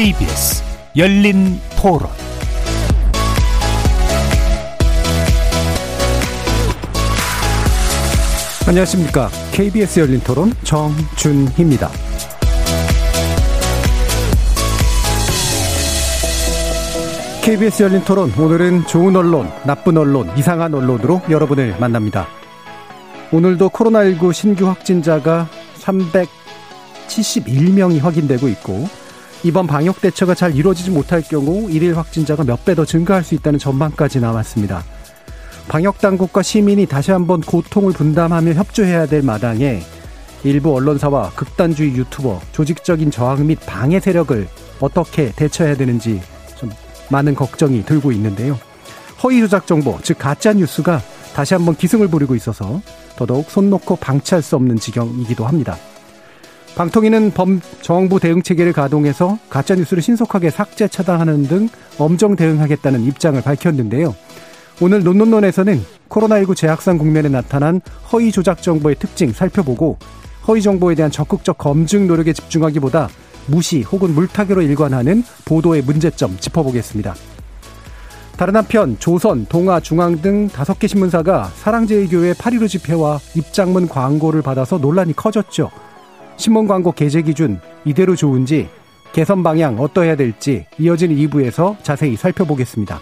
KBS 열린 토론 안녕하십니까. KBS 열린 토론 정준희입니다. KBS 열린 토론 오늘은 좋은 언론, 나쁜 언론, 이상한 언론으로 여러분을 만납니다. 오늘도 코로나19 신규 확진자가 371명이 확인되고 있고 이번 방역 대처가 잘 이루어지지 못할 경우 일일 확진자가 몇 배 더 증가할 수 있다는 전망까지 나왔습니다. 방역 당국과 시민이 다시 한번 고통을 분담하며 협조해야 될 마당에 일부 언론사와 극단주의 유튜버, 조직적인 저항 및 방해 세력을 어떻게 대처해야 되는지 좀 많은 걱정이 들고 있는데요. 허위 조작 정보, 즉 가짜 뉴스가 다시 한번 기승을 부리고 있어서 더더욱 손 놓고 방치할 수 없는 지경이기도 합니다. 방통위는 범 정부 대응 체계를 가동해서 가짜 뉴스를 신속하게 삭제 차단하는 등 엄정 대응하겠다는 입장을 밝혔는데요. 오늘 논논논에서는 코로나19 재확산 국면에 나타난 허위 조작 정보의 특징 살펴보고 허위 정보에 대한 적극적 검증 노력에 집중하기보다 무시 혹은 물타기로 일관하는 보도의 문제점 짚어보겠습니다. 다른 한편 조선, 동아, 중앙 등 다섯 개 신문사가 사랑제일교회 8.15 집회와 입장문 광고를 받아서 논란이 커졌죠. 신문 광고 게재 기준 이대로 좋은지 개선 방향 어떠해야 될지 이어지는 2부에서 자세히 살펴보겠습니다.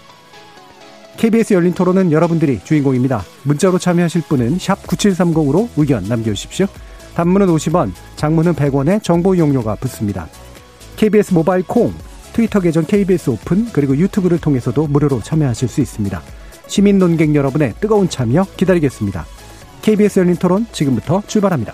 KBS 열린 토론은 여러분들이 주인공입니다. 문자로 참여하실 분은 9730으로 의견 남겨주십시오. 단문은 50원, 장문은 100원에 정보 이용료가 붙습니다. KBS 모바일 콩, 트위터 계정 KBS 오픈, 그리고 유튜브를 통해서도 무료로 참여하실 수 있습니다. 시민 논객 여러분의 뜨거운 참여 기다리겠습니다. KBS 열린 토론 지금부터 출발합니다.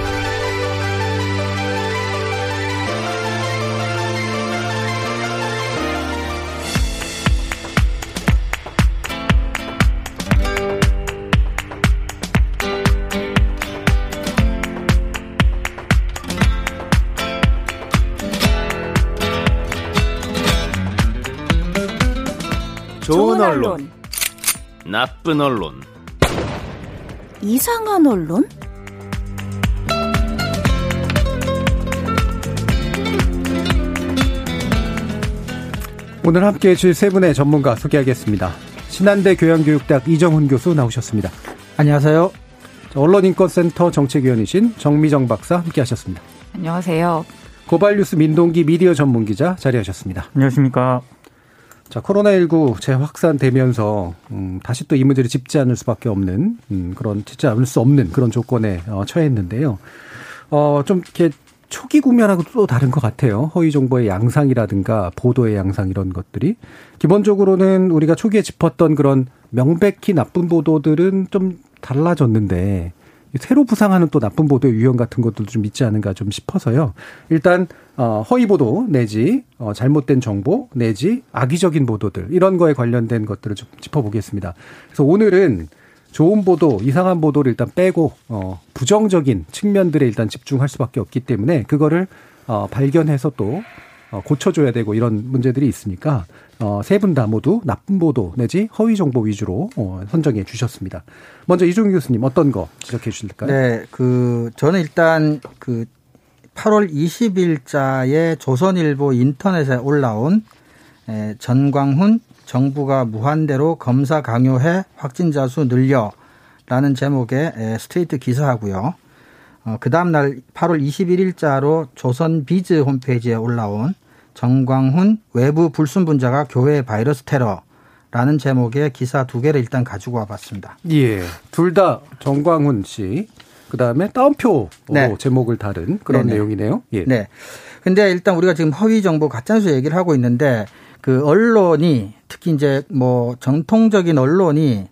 나쁜 언론, 이상한 언론? 오늘 함께 해주실 세 분의 전문가 소개하겠습니다. 신한대 교양교육대학 이정훈 교수 나오셨습니다. 안녕하세요. 언론인권센터 정책위원이신 정미정 박사 함께 하셨습니다. 안녕하세요. 고발뉴스 민동기 미디어 전문기자 자리하셨습니다. 안녕하십니까. 자, 코로나19 재확산되면서, 음, 다시 또 이 문제를 짚지 않을 수밖에 없는, 음, 그런, 짚지 않을 수 없는 그런 조건에 어, 처했는데요. 어, 좀 이렇게 초기 국면하고 또 다른 것 같아요. 허위 정보의 양상이라든가 보도의 양상 이런 것들이. 기본적으로는 우리가 초기에 짚었던 그런 명백히 나쁜 보도들은 좀 달라졌는데, 새로 부상하는 또 나쁜 보도의 유형 같은 것들도 좀 있지 않은가 좀 싶어서요. 일단 어, 허위 보도 내지 어, 잘못된 정보 내지 악의적인 보도들 이런 거에 관련된 것들을 좀 짚어보겠습니다. 그래서 오늘은 좋은 보도, 이상한 보도를 일단 빼고 어, 부정적인 측면들에 일단 집중할 수밖에 없기 때문에 그거를 어, 발견해서 또 어, 고쳐줘야 되고 이런 문제들이 있으니까 어, 세 분 다 모두 나쁜 보도 내지 허위 정보 위주로 어, 선정해 주셨습니다. 먼저 이종규 교수님 어떤 거 지적해 주실까요? 네, 그 저는 일단 그 8월 20일자에 조선일보 인터넷에 올라온 에, 전광훈 정부가 무한대로 검사 강요해 확진자 수 늘려라는 제목의 에, 스트레이트 기사하고요. 어, 그 다음날 8월 21일자로 조선비즈 홈페이지에 올라온 정광훈 외부 불순 분자가 교회 바이러스 테러 라는 제목의 기사 두 개를 일단 가지고 와봤습니다. 예, 둘 다 정광훈 씨. 그 다음에 따옴표 네. 제목을 다른 그런 네네. 내용이네요. 예. 네. 근데 일단 우리가 지금 허위 정보 가짜뉴스 얘기를 하고 있는데 그 언론이 특히 이제 뭐 정통적인 언론이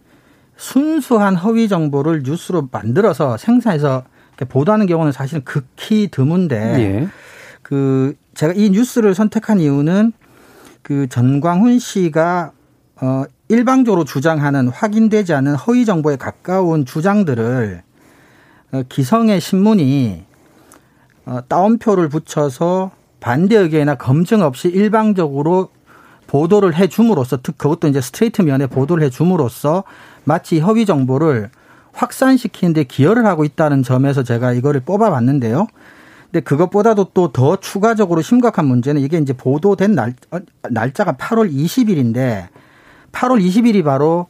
순수한 허위 정보를 뉴스로 만들어서 생산해서 보도하는 경우는 사실은 극히 드문데 예. 그 제가 이 뉴스를 선택한 이유는 그 전광훈 씨가 어 일방적으로 주장하는 확인되지 않은 허위 정보에 가까운 주장들을 어, 기성의 신문이 어, 따옴표를 붙여서 반대 의견이나 검증 없이 일방적으로 보도를 해 줌으로써 그것도 이제 스트레이트 면에 보도를 해 줌으로써 마치 허위 정보를 확산시키는데 기여를 하고 있다는 점에서 제가 이거를 뽑아봤는데요. 근데 그것보다도 또 더 추가적으로 심각한 문제는 이게 이제 보도된 날, 어, 날짜가 8월 20일인데 8월 20일이 바로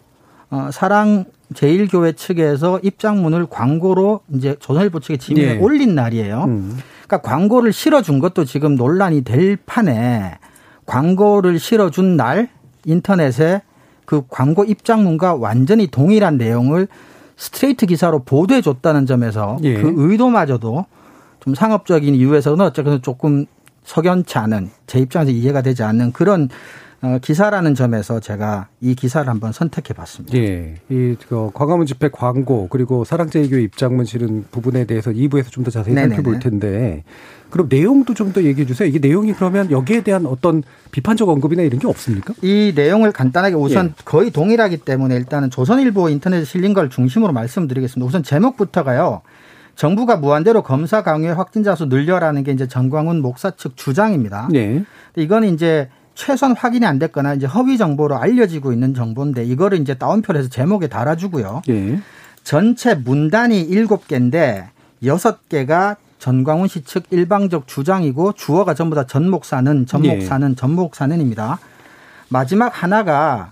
어, 사랑 제일교회 측에서 입장문을 광고로 이제 조선일보 측에 지명에 예. 올린 날이에요. 음. 그러니까 광고를 실어준 것도 지금 논란이 될 판에 광고를 실어준 날 인터넷에 그 광고 입장문과 완전히 동일한 내용을 스트레이트 기사로 보도해 줬다는 점에서 예. 그 의도마저도 좀 상업적인 이유에서는 어쨌든 조금 석연치 않은 제 입장에서 이해가 되지 않는 그런 어, 기사라는 점에서 제가 이 기사를 한번 선택해 봤습니다. 예. 이, 그, 광화문 집회 광고, 그리고 사랑제일교회 입장문 실은 부분에 대해서 2부에서 좀 더 자세히 네네네. 살펴볼 텐데, 그럼 내용도 좀 더 얘기해 주세요. 이게 내용이 그러면 여기에 대한 어떤 비판적 언급이나 이런 게 없습니까? 이 내용을 간단하게 우선 예. 거의 동일하기 때문에 일단은 조선일보 인터넷에 실린 걸 중심으로 말씀드리겠습니다. 우선 제목부터가요. 정부가 무한대로 검사 강요의 확진자 수 늘려라는 게 이제 정광훈 목사 측 주장입니다. 네. 이거는 이제 최소한 확인이 안 됐거나 이제 허위 정보로 알려지고 있는 정보인데 이거를 이제 해서 제목에 달아주고요. 네. 전체 문단이 일곱 개인데 여섯 개가 전광훈 씨 측 일방적 주장이고 주어가 전부 다 전 목사는 전 목사는 네. 전 목사는입니다. 마지막 하나가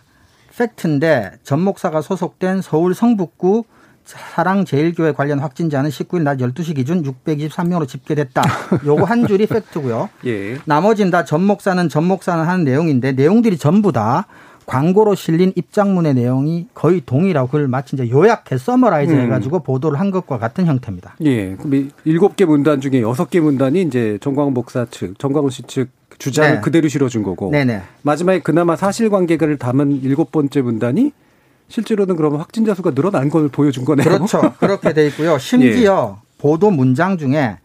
팩트인데 전 목사가 소속된 서울 성북구 사랑제일교회 관련 확진자는 19일 낮 12시 기준 623명으로 집계됐다. 요거 한 줄이 fact고요. 예. 나머지는 다 전 목사는 전 목사는 하는 내용인데 내용들이 전부 다 광고로 실린 입장문의 내용이 거의 동일하고 그걸 마치 이제 요약해 summarize 음. 해가지고 보도를 한 것과 같은 형태입니다. 예. 그럼 일곱 개 문단 중에 여섯 개 문단이 이제 전광훈 목사 측, 전광훈 씨 측 주장을 네. 그대로 실어준 거고. 네네. 마지막에 그나마 사실관계를 담은 일곱 번째 문단이 실제로는 그러면 확진자 수가 늘어난 걸 보여준 거네요. 그렇죠. 그렇게 돼 있고요. 심지어 예. 보도 문장 중에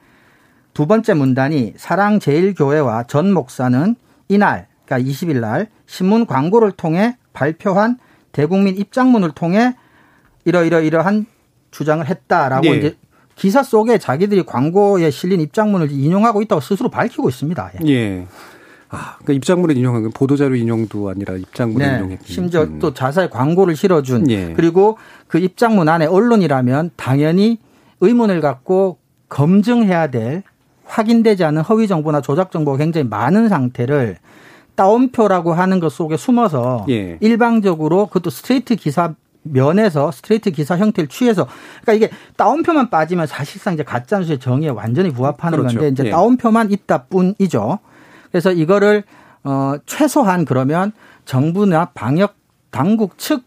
두 번째 문단이 사랑제일교회와 전 목사는 이날, 그러니까 20일 날 신문 광고를 통해 발표한 대국민 입장문을 통해 이러이러이러한 주장을 했다라고 예. 이제 기사 속에 자기들이 광고에 실린 입장문을 인용하고 있다고 스스로 밝히고 있습니다. 예. 예. 아, 그러니까 입장문을 인용한 건 보도자료 인용도 아니라 입장문을 네, 인용했 심지어 음. 또 자살 광고를 실어준 예. 그리고 그 입장문 안에 언론이라면 당연히 의문을 갖고 검증해야 될 확인되지 않은 허위 정보나 조작 정보가 굉장히 많은 상태를 따옴표라고 하는 것 속에 숨어서 예. 일방적으로 그것도 스트레이트 기사 면에서 스트레이트 기사 형태를 취해서 그러니까 이게 따옴표만 빠지면 사실상 이제 가짜뉴스의 정의에 완전히 부합하는 그렇죠. 건데 이제 예. 따옴표만 있다 뿐이죠. 그래서 이거를 어 최소한 그러면 정부나 방역 당국 측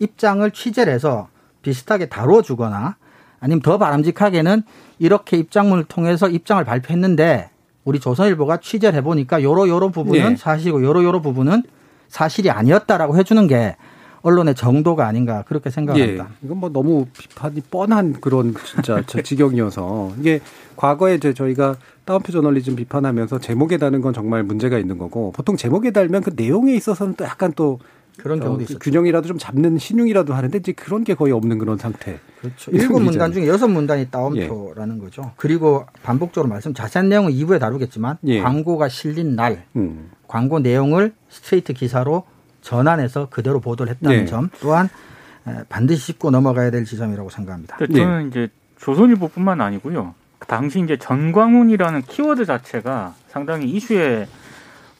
입장을 취재를 해서 비슷하게 다뤄 주거나 아니면 더 바람직하게는 이렇게 입장문을 통해서 입장을 발표했는데 우리 조선일보가 취재를 해보니까 요러 요러 부분은 네. 사실이고 요러 요러 부분은 사실이 아니었다라고 해주는 게 언론의 정도가 아닌가 그렇게 생각합니다. 예. 이건 뭐 너무 비판이 뻔한 그런 진짜 지경이어서 이게 과거에 이제 저희가 따옴표 저널리즘 비판하면서 제목에 다는 건 정말 문제가 있는 거고 보통 제목에 달면 그 내용에 있어서는 또 약간 또 그런 경우도 어, 있어요. 균형이라도 좀 잡는 신용이라도 하는데 이제 그런 게 거의 없는 그런 상태. 그렇죠. 일곱 문단 중에 여섯 문단이 따옴표라는 예. 거죠. 그리고 반복적으로 말씀 자세한 내용은 2부에 다루겠지만 예. 광고가 실린 날 음. 광고 내용을 스트레이트 기사로 전환해서 그대로 보도를 했다는 네. 점 또한 반드시 짚고 넘어가야 될 지점이라고 생각합니다. 저는 네. 이제 조선일보뿐만 아니고요. 당시 이제 전광훈이라는 키워드 자체가 상당히 이슈에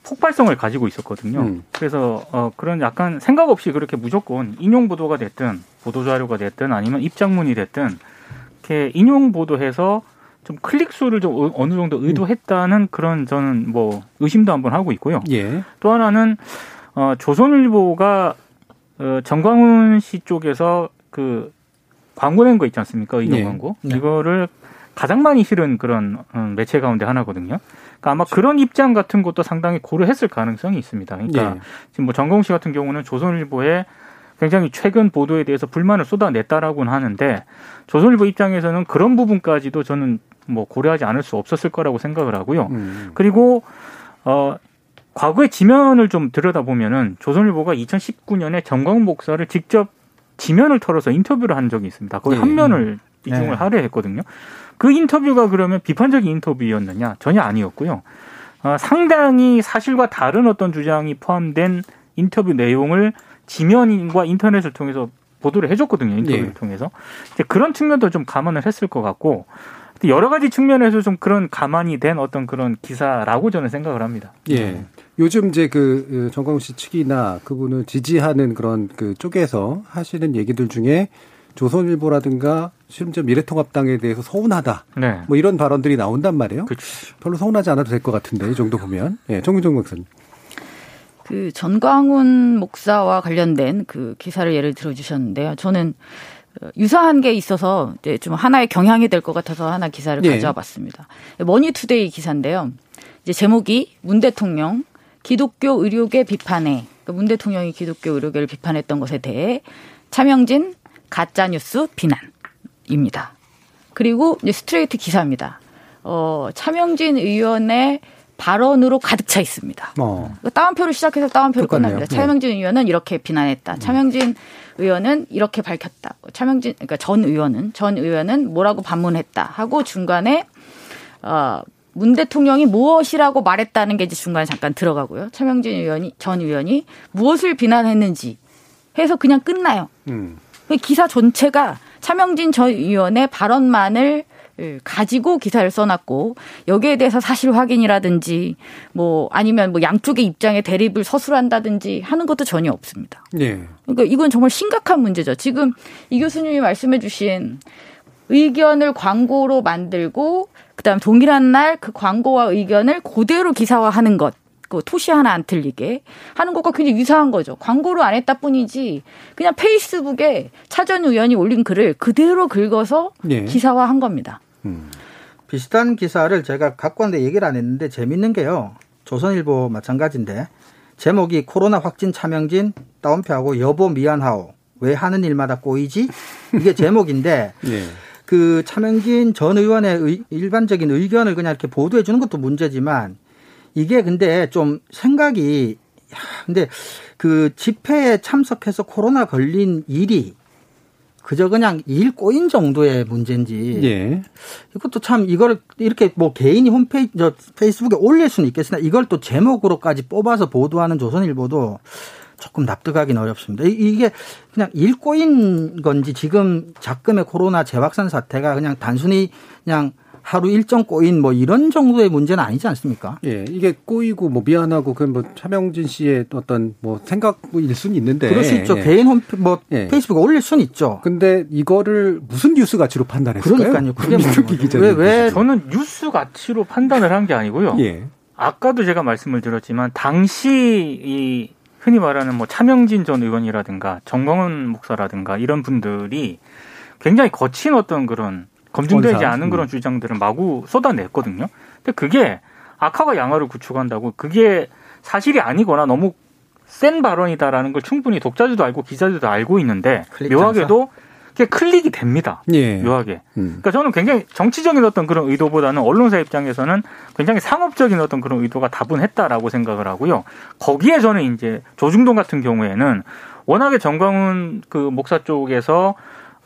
폭발성을 가지고 있었거든요. 음. 그래서 어 그런 약간 생각 없이 그렇게 무조건 인용 보도가 됐든 보도 자료가 됐든 아니면 입장문이 됐든 이렇게 인용 보도해서 좀 클릭 수를 좀 어느 정도 의도했다는 그런 저는 뭐 의심도 한번 하고 있고요. 예. 또 하나는 어, 조선일보가 어, 정광훈 씨 쪽에서 그 광고 낸 거 있지 않습니까? 의견 네. 광고. 네. 이거를 가장 많이 실은 그런 음, 매체 가운데 하나거든요. 그러니까 아마 그런 입장 같은 것도 상당히 고려했을 가능성이 있습니다. 그러니까 네. 지금 뭐 정광훈 씨 같은 경우는 조선일보에 굉장히 최근 보도에 대해서 불만을 쏟아냈다라고는 하는데 조선일보 입장에서는 그런 부분까지도 저는 뭐 고려하지 않을 수 없었을 거라고 생각을 하고요. 음. 그리고 어 과거의 지면을 좀 들여다보면은 조선일보가 2019년에 정광훈 목사를 직접 지면을 털어서 인터뷰를 한 적이 있습니다. 거의 네. 한 면을 비중을 네. 하려 했거든요. 그 인터뷰가 그러면 비판적인 인터뷰였느냐? 전혀 아니었고요. 어, 상당히 사실과 다른 어떤 주장이 포함된 인터뷰 내용을 지면과 인터넷을 통해서 보도를 해줬거든요. 인터뷰를 예. 통해서. 이제 그런 측면도 좀 감안을 했을 것 같고 여러 가지 측면에서 좀 그런 감안이 된 어떤 그런 기사라고 저는 생각을 합니다. 예. 요즘 이제 그 정광훈 씨 측이나 그분을 지지하는 그런 그 쪽에서 하시는 얘기들 중에 조선일보라든가 심지어 미래통합당에 대해서 서운하다. 네. 뭐 이런 발언들이 나온단 말이에요. 그렇죠. 별로 서운하지 않아도 될 것 같은데 이 정도 보면. 예, 정윤정 박사님. 그 전광훈 목사와 관련된 그 기사를 예를 들어 주셨는데요. 저는 어, 유사한 게 있어서 이제 좀 하나의 경향이 될 것 같아서 하나 기사를 예. 가져와 봤습니다. 머니투데이 기사인데요. 이제 제목이 문 대통령 기독교 의료계 비판에 그 문 대통령이 기독교 의료계를 비판했던 것에 대해 차명진 가짜 뉴스 비난입니다. 그리고 이제 스트레이트 기사입니다. 어, 차명진 의원의 발언으로 가득 차 있습니다. 어. 그 따옴표로 시작해서 따옴표로. 끝납니다. 네. 차명진 의원은 이렇게 비난했다. 차명진 의원은 이렇게 밝혔다. 차명진 그러니까 전 의원은 전 의원은 뭐라고 반문했다 하고 중간에 어, 문 대통령이 무엇이라고 말했다는 게 이제 중간에 잠깐 들어가고요. 차명진 의원이 전 의원이 무엇을 비난했는지 해서 그냥 끝나요. 음. 그 기사 전체가 차명진 전 의원의 발언만을 예, 가지고 기사를 써놨고 여기에 대해서 사실 확인이라든지 뭐 아니면 뭐 양쪽의 입장에 대립을 서술한다든지 하는 것도 전혀 없습니다. 예. 그러니까 이건 정말 심각한 문제죠. 지금 이 교수님이 말씀해주신 의견을 광고로 만들고 그다음 동일한 날 그 광고와 의견을 그대로 기사화하는 것. 그 토시 하나 안 틀리게 하는 것과 굉장히 유사한 거죠. 광고를 안 했다 뿐이지 그냥 페이스북에 차전 의원이 올린 글을 그대로 긁어서 예. 기사화한 겁니다. 음. 비슷한 기사를 제가 갖고 왔는데 얘기를 안 했는데 재밌는 게요. 조선일보 마찬가지인데 제목이 코로나 확진 차명진 따옴표하고 여보 미안하오 왜 하는 일마다 꼬이지 이게 제목인데 예. 그 차명진 전 의원의 의- 일반적인 의견을 그냥 이렇게 보도해 주는 것도 문제지만 이게 근데 좀 생각이 야, 근데 그 집회에 참석해서 코로나 걸린 일이 그저 그냥 일 꼬인 정도의 문제인지 예. 이것도 참 이걸 이렇게 뭐 개인이 홈페이지 저 페이스북에 올릴 수는 있겠으나 이걸 또 제목으로까지 뽑아서 보도하는 조선일보도 조금 납득하기는 어렵습니다. 이- 이게 그냥 일 꼬인 건지 지금 작금의 코로나 재확산 사태가 그냥 단순히 그냥 하루 일정 꼬인 뭐 이런 정도의 문제는 아니지 않습니까? 예, 이게 꼬이고 뭐 미안하고 그뭐 차명진 씨의 어떤 뭐 생각일 수는 있는데 그럴 수 있죠. 예. 개인 홈페 뭐 예. 페이스북에 올릴 수는 있죠. 근데 이거를 무슨 뉴스 가치로 판단했을까요? 그러니까요. 그게 뭐죠? 왜- 왜. 저는 뉴스 가치로 판단을 한 게 아니고요. 예. 아까도 제가 말씀을 드렸지만 당시 이 흔히 말하는 뭐 차명진 전 의원이라든가 정광훈 목사라든가 이런 분들이 굉장히 거친 어떤 그런 검증되지. 않은 음. 그런 주장들을 마구 쏟아냈거든요. 근데 그게 악화가 양화를 구축한다고 그게 사실이 아니거나 너무 센 발언이다라는 걸 충분히 독자들도 알고 기자들도 알고 있는데 클릭 묘하게도 그게 클릭이 됩니다. 예. 묘하게. 음. 그러니까 저는 굉장히 정치적인 어떤 그런 의도보다는 언론사 입장에서는 굉장히 상업적인 어떤 그런 의도가 다분했다라고 생각을 하고요. 거기에 저는 이제 조중동 같은 경우에는 워낙에 전광훈 그 목사 쪽에서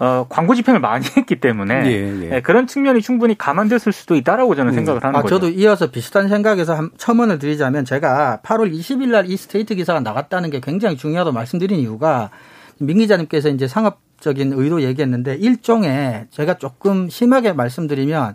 어, 광고 집행을 많이 했기 때문에 예, 예. 예, 그런 측면이 충분히 감안됐을 수도 있다라고 저는 음. 생각을 하는 아, 거죠. 저도 이어서 비슷한 생각에서 한 첨언을 드리자면 제가 8월 20일 날 이 스트레이트 기사가 나갔다는 게 굉장히 중요하다고 말씀드린 이유가 민 기자님께서 이제 상업적인 의도 얘기했는데 일종의 제가 조금 심하게 말씀드리면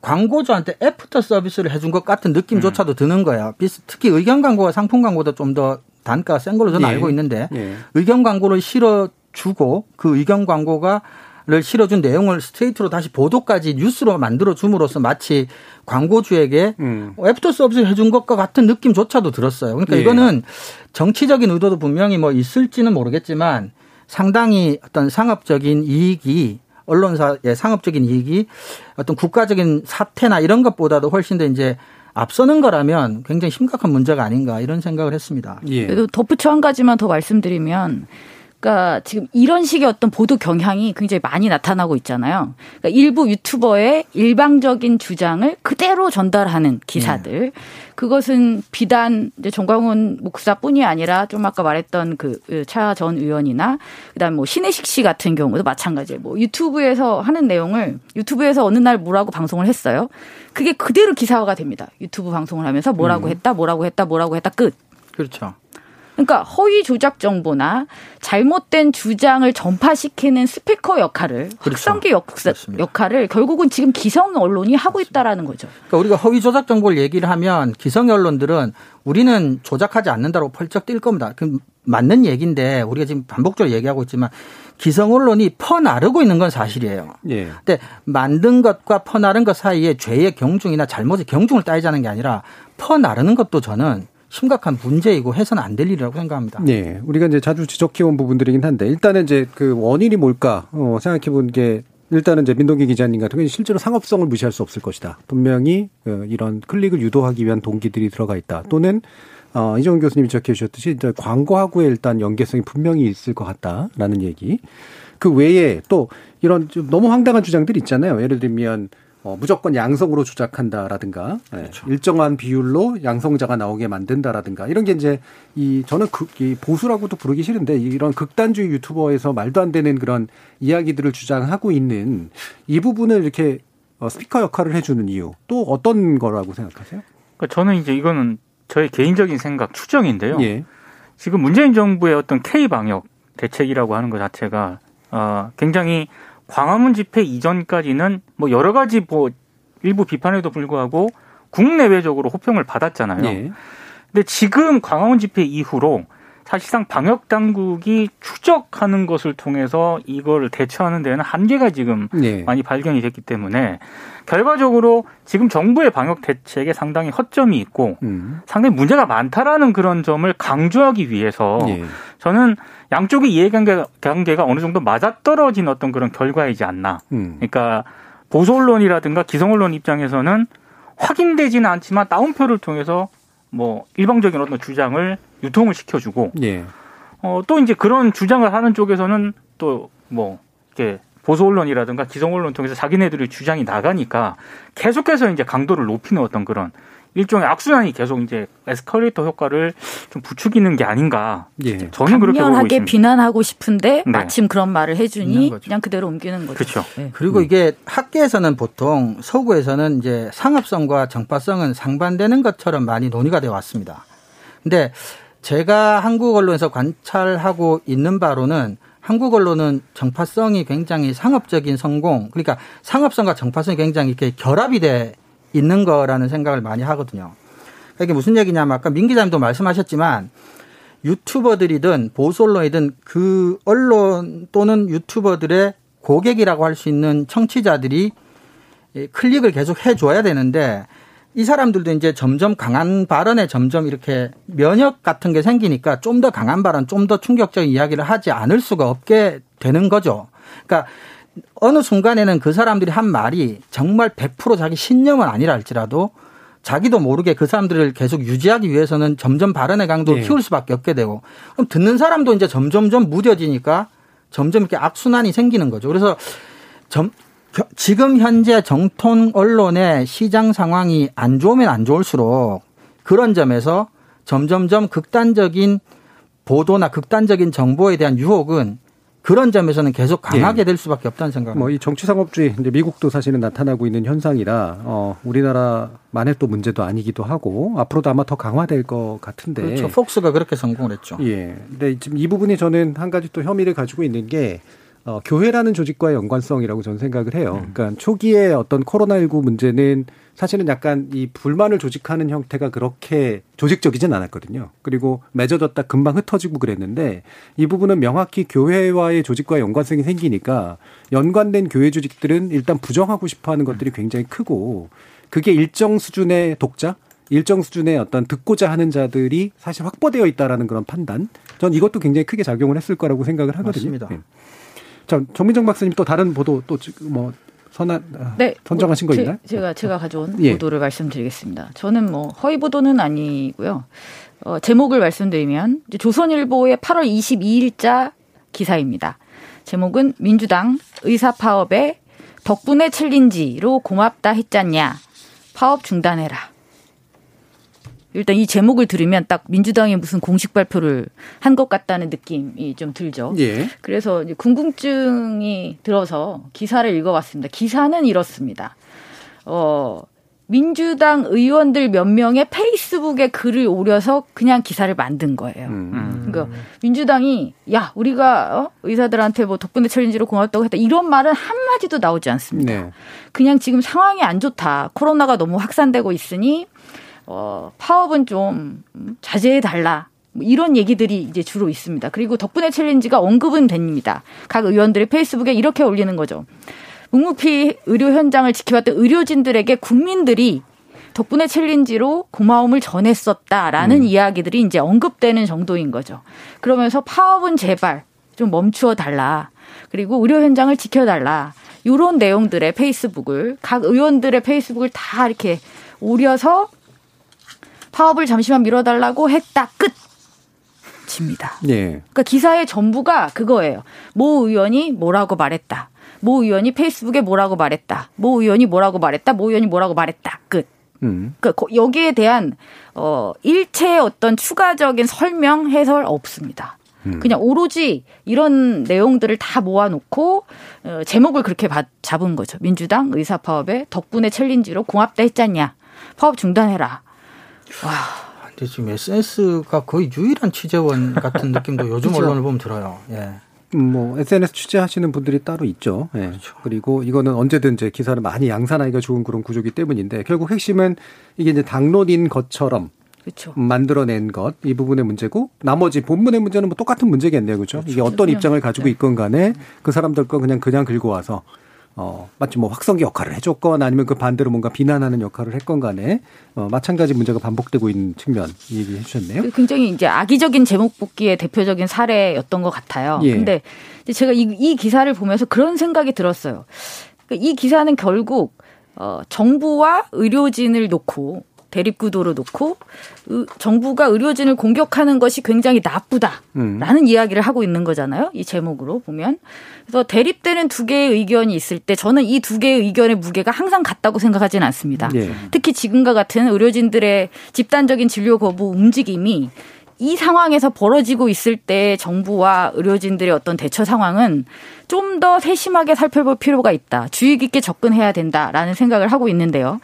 광고주한테 애프터 서비스를 해준 것 같은 느낌조차도 드는 거예요. 특히 의견 광고와 상품 광고도 좀 더 단가가 센 걸로 저는 예. 알고 있는데 예. 의견 광고를 실어 주고 그 의견 광고가 를 실어준 내용을 스트레이트로 다시 보도까지 뉴스로 만들어 줌으로써 마치 광고주에게 음. 애프터 서비스 해준 것과 같은 느낌조차도 들었어요. 그러니까 예. 이거는 정치적인 의도도 분명히 뭐 있을지는 모르겠지만 상당히 어떤 상업적인 이익이 언론사의 상업적인 이익이 어떤 국가적인 사태나 이런 것보다도 훨씬 더 이제 앞서는 거라면 굉장히 심각한 문제가 아닌가 이런 생각을 했습니다. 예. 그래도 덧붙여 한 가지만 더 말씀드리면 그러니까 지금 이런 식의 어떤 보도 경향이 굉장히 많이 나타나고 있잖아요. 그러니까 일부 유튜버의 일방적인 주장을 그대로 전달하는 기사들. 네. 그것은 비단 이제 정광훈 목사뿐이 아니라 좀 아까 말했던 그 차 전 의원이나 그다음 뭐 신혜식 씨 같은 경우도 마찬가지예요. 뭐 유튜브에서 하는 내용을 유튜브에서 어느 날 뭐라고 방송을 했어요. 그게 그대로 기사화가 됩니다. 유튜브 방송을 하면서 뭐라고 음. 했다, 뭐라고 했다, 뭐라고 했다 끝. 그렇죠. 그러니까 허위 조작 정보나 잘못된 주장을 전파시키는 스피커 역할을 그렇죠. 확성기 역, 역할을 결국은 지금 기성 언론이 하고 있다라는 거죠. 그러니까 우리가 허위 조작 정보를 얘기를 하면 기성 언론들은 우리는 조작하지 않는다고 펄쩍 뛸 겁니다. 그 맞는 얘기인데 우리가 지금 반복적으로 얘기하고 있지만 기성 언론이 퍼나르고 있는 건 사실이에요. 예. 근데 만든 것과 퍼나른 것 사이에 죄의 경중이나 잘못의 경중을 따지자는 게 아니라 퍼나르는 것도 저는 심각한 문제이고 해서는 안 될 일이라고 생각합니다. 네. 우리가 이제 자주 지적해온 부분들이긴 한데 일단은 이제 그 원인이 뭘까 어, 생각해 본 게 일단은 이제 민동기 기자님 같은 경우는 실제로 상업성을 무시할 수 없을 것이다. 분명히 어, 이런 클릭을 유도하기 위한 동기들이 들어가 있다. 또는 어, 이정 교수님이 지적해 주셨듯이 이제 광고하고의 일단 연계성이 분명히 있을 것 같다라는 얘기. 그 외에 또 이런 좀 너무 황당한 주장들이 있잖아요. 예를 들면 어, 무조건 양성으로 조작한다라든가 예, 그렇죠. 네, 일정한 비율로 양성자가 나오게 만든다라든가 이런 게 이제 이 저는 그, 이 보수라고도 부르기 싫은데 이런 극단주의 유튜버에서 말도 안 되는 그런 이야기들을 주장하고 있는 이 부분을 이렇게 어, 스피커 역할을 해주는 이유 또 어떤 거라고 생각하세요? 그러니까 저는 이제 이거는 저의 개인적인 생각 추정인데요. 예. 지금 문재인 정부의 어떤 K 방역 대책이라고 하는 것 자체가 어, 굉장히 광화문 집회 이전까지는 뭐 여러 가지 뭐 일부 비판에도 불구하고 국내외적으로 호평을 받았잖아요. 네. 근데 지금 광화문 집회 이후로 사실상 방역 당국이 추적하는 것을 통해서 이걸 대처하는 데는 한계가 지금 네. 많이 발견이 됐기 때문에 결과적으로 지금 정부의 방역 대책에 상당히 허점이 있고 음. 상당히 문제가 많다라는 그런 점을 강조하기 위해서 네. 저는 양쪽의 이해관계가 어느 정도 맞아떨어진 어떤 그런 결과이지 않나. 음. 그러니까 보수 언론이라든가 기성 언론 입장에서는 확인되지는 않지만 다운표를 통해서 뭐 일방적인 어떤 주장을 유통을 시켜주고 예. 어, 또 이제 그런 주장을 하는 쪽에서는 또 뭐 이렇게 보수 언론이라든가 기성 언론 통해서 자기네들의 주장이 나가니까 계속해서 이제 강도를 높이는 어떤 그런 일종의 악순환이 계속 이제 에스컬레이터 효과를 좀 부추기는 게 아닌가. 예. 저는 그렇게 보고 있습니다. 비난하고 싶은데 네. 마침 그런 말을 해주니 그냥 그대로 옮기는 거죠. 그렇죠. 네. 그리고 음. 이게 학계에서는 보통 서구에서는 이제 상업성과 정파성은 상반되는 것처럼 많이 논의가 되어 왔습니다. 근데 제가 한국 언론에서 관찰하고 있는 바로는 한국 언론은 정파성이 굉장히 상업적인 성공, 그러니까 상업성과 정파성이 굉장히 이렇게 결합이 돼 있는 거라는 생각을 많이 하거든요. 이게 무슨 얘기냐면 아까 민 기자님도 말씀하셨지만 유튜버들이든 보수 언론이든 그 언론 또는 유튜버들의 고객이라고 할 수 있는 청취자들이 클릭을 계속 해줘야 되는데 이 사람들도 이제 점점 강한 발언에 점점 이렇게 면역 같은 게 생기니까 좀 더 강한 발언, 좀 더 충격적인 이야기를 하지 않을 수가 없게 되는 거죠. 그러니까 어느 순간에는 그 사람들이 한 말이 정말 100% 자기 신념은 아니라 할지라도 자기도 모르게 그 사람들을 계속 유지하기 위해서는 점점 발언의 강도를 네. 키울 수밖에 없게 되고 그럼 듣는 사람도 이제 점점점 무뎌지니까 점점 이렇게 악순환이 생기는 거죠. 그래서 점, 지금 현재 정통 언론의 시장 상황이 안 좋으면 안 좋을수록 그런 점에서 점점점 극단적인 보도나 극단적인 정보에 대한 유혹은 그런 점에서는 계속 강하게 예. 될 수밖에 없다는 생각입니다. 뭐이 정치 상업주의 이제 미국도 사실은 나타나고 있는 현상이라 어 우리나라만의 또 문제도 아니기도 하고 앞으로도 아마 더 강화될 것 같은데. 그렇죠. 폭스가 그렇게 성공을 했죠. 예. 근데 지금 이 부분이 저는 한 가지 또 혐의를 가지고 있는 게 어, 교회라는 조직과의 연관성이라고 저는 생각을 해요. 음. 그러니까 초기에 어떤 코로나19 문제는 사실은 약간 이 불만을 조직하는 형태가 그렇게 조직적이진 않았거든요. 그리고 맺어졌다 금방 흩어지고 그랬는데 이 부분은 명확히 교회와의 조직과 연관성이 생기니까 연관된 교회 조직들은 일단 부정하고 싶어 하는 것들이 굉장히 크고 그게 일정 수준의 독자 일정 수준의 어떤 듣고자 하는 자들이 사실 확보되어 있다라는 그런 판단. 전 이것도 굉장히 크게 작용을 했을 거라고 생각을 하거든요. 맞습니다. 네. 자, 정민정 박사님 또 다른 보도 또 뭐 선한 아, 네, 선정하신 거 있나요? 제 가 제가 가져온 예. 보도를 말씀드리겠습니다. 저는 뭐 허위 보도는 아니고요. 어, 제목을 말씀드리면 조선일보의 8월 22일자 기사입니다. 제목은 민주당 의사 파업에 덕분에 챌린지로 고맙다 했잖냐. 파업 중단해라. 일단 이 제목을 들으면 딱 민주당이 무슨 공식 발표를 한 것 같다는 느낌이 좀 들죠. 예. 그래서 궁금증이 들어서 기사를 읽어봤습니다. 기사는 이렇습니다. 어, 민주당 의원들 몇 명의 페이스북에 글을 올려서 그냥 기사를 만든 거예요. 음. 그러니까 민주당이 야 우리가 어? 의사들한테 뭐 덕분에 챌린지로 고맙다고 했다 이런 말은 한 마디도 나오지 않습니다. 네. 그냥 지금 상황이 안 좋다. 코로나가 너무 확산되고 있으니 어, 파업은 좀 자제해 달라. 뭐 이런 얘기들이 이제 주로 있습니다. 그리고 덕분에 챌린지가 언급은 됩니다. 각 의원들이 페이스북에 이렇게 올리는 거죠. 묵묵히 의료 현장을 지켜왔던 의료진들에게 국민들이 덕분에 챌린지로 고마움을 전했었다라는 음. 이야기들이 이제 언급되는 정도인 거죠. 그러면서 파업은 제발 좀 멈추어 달라. 그리고 의료 현장을 지켜달라. 이런 내용들의 페이스북을 각 의원들의 페이스북을 다 이렇게 오려서 파업을 잠시만 미뤄달라고 했다. 끝. 집니다. 예. 그러니까 기사의 전부가 그거예요. 모 의원이 뭐라고 말했다. 모 의원이 페이스북에 뭐라고 말했다. 모 의원이 뭐라고 말했다. 모 의원이 뭐라고 말했다. 끝. 음. 그러니까 여기에 대한 어 일체의 어떤 추가적인 설명 해설 없습니다. 음. 그냥 오로지 이런 내용들을 다 모아놓고 어, 제목을 그렇게 잡은 거죠. 민주당 의사 파업에 덕분에 챌린지로 공합다 했잖냐. 파업 중단해라. 와. 근데 지금 SNS가 거의 유일한 취재원 같은 느낌도 요즘 언론을 보면 들어요. 예. 뭐 SNS 취재하시는 분들이 따로 있죠. 예. 그렇죠. 그리고 이거는 언제든 이제 기사를 많이 양산하기가 좋은 그런 구조기 때문인데 결국 핵심은 이게 이제 당론인 것처럼 그렇죠. 만들어낸 것 이 부분의 문제고 나머지 본문의 문제는 뭐 똑같은 문제겠네요, 그렇죠? 그렇죠. 이게 어떤 입장을 가지고 네. 있건 간에 그 사람들 거 그냥 그냥 긁고 와서 어, 마치 뭐 확성기 역할을 해줬건 아니면 그 반대로 뭔가 비난하는 역할을 했건 간에 어, 마찬가지 문제가 반복되고 있는 측면 얘기해 주셨네요. 굉장히 이제 악의적인 제목 뽑기의 대표적인 사례였던 것 같아요. 예. 근데 제가 이, 이 기사를 보면서 그런 생각이 들었어요. 그러니까 이 기사는 결국 어, 정부와 의료진을 놓고 대립구도로 놓고 정부가 의료진을 공격하는 것이 굉장히 나쁘다라는 음. 이야기를 하고 있는 거잖아요. 이 제목으로 보면. 그래서 대립되는 두 개의 의견이 있을 때 저는 이 두 개의 의견의 무게가 항상 같다고 생각하지는 않습니다. 예. 특히 지금과 같은 의료진들의 집단적인 진료 거부 움직임이 이 상황에서 벌어지고 있을 때 정부와 의료진들의 어떤 대처 상황은 좀 더 세심하게 살펴볼 필요가 있다. 주의 깊게 접근해야 된다라는 생각을 하고 있는데요.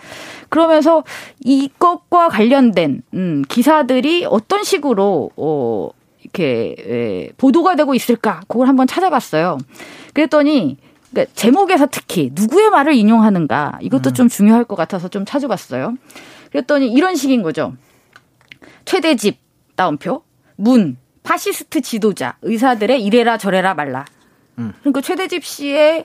그러면서 이것과 관련된 음, 기사들이 어떤 식으로 어 이렇게 에, 보도가 되고 있을까? 그걸 한번 찾아봤어요. 그랬더니 그러니까 제목에서 특히 누구의 말을 인용하는가 이것도 음. 좀 중요할 것 같아서 좀 찾아봤어요. 그랬더니 이런 식인 거죠. 최대집 따옴표 문 파시스트 지도자 의사들의 이래라 저래라 말라. 음. 그러니까 최대집 씨의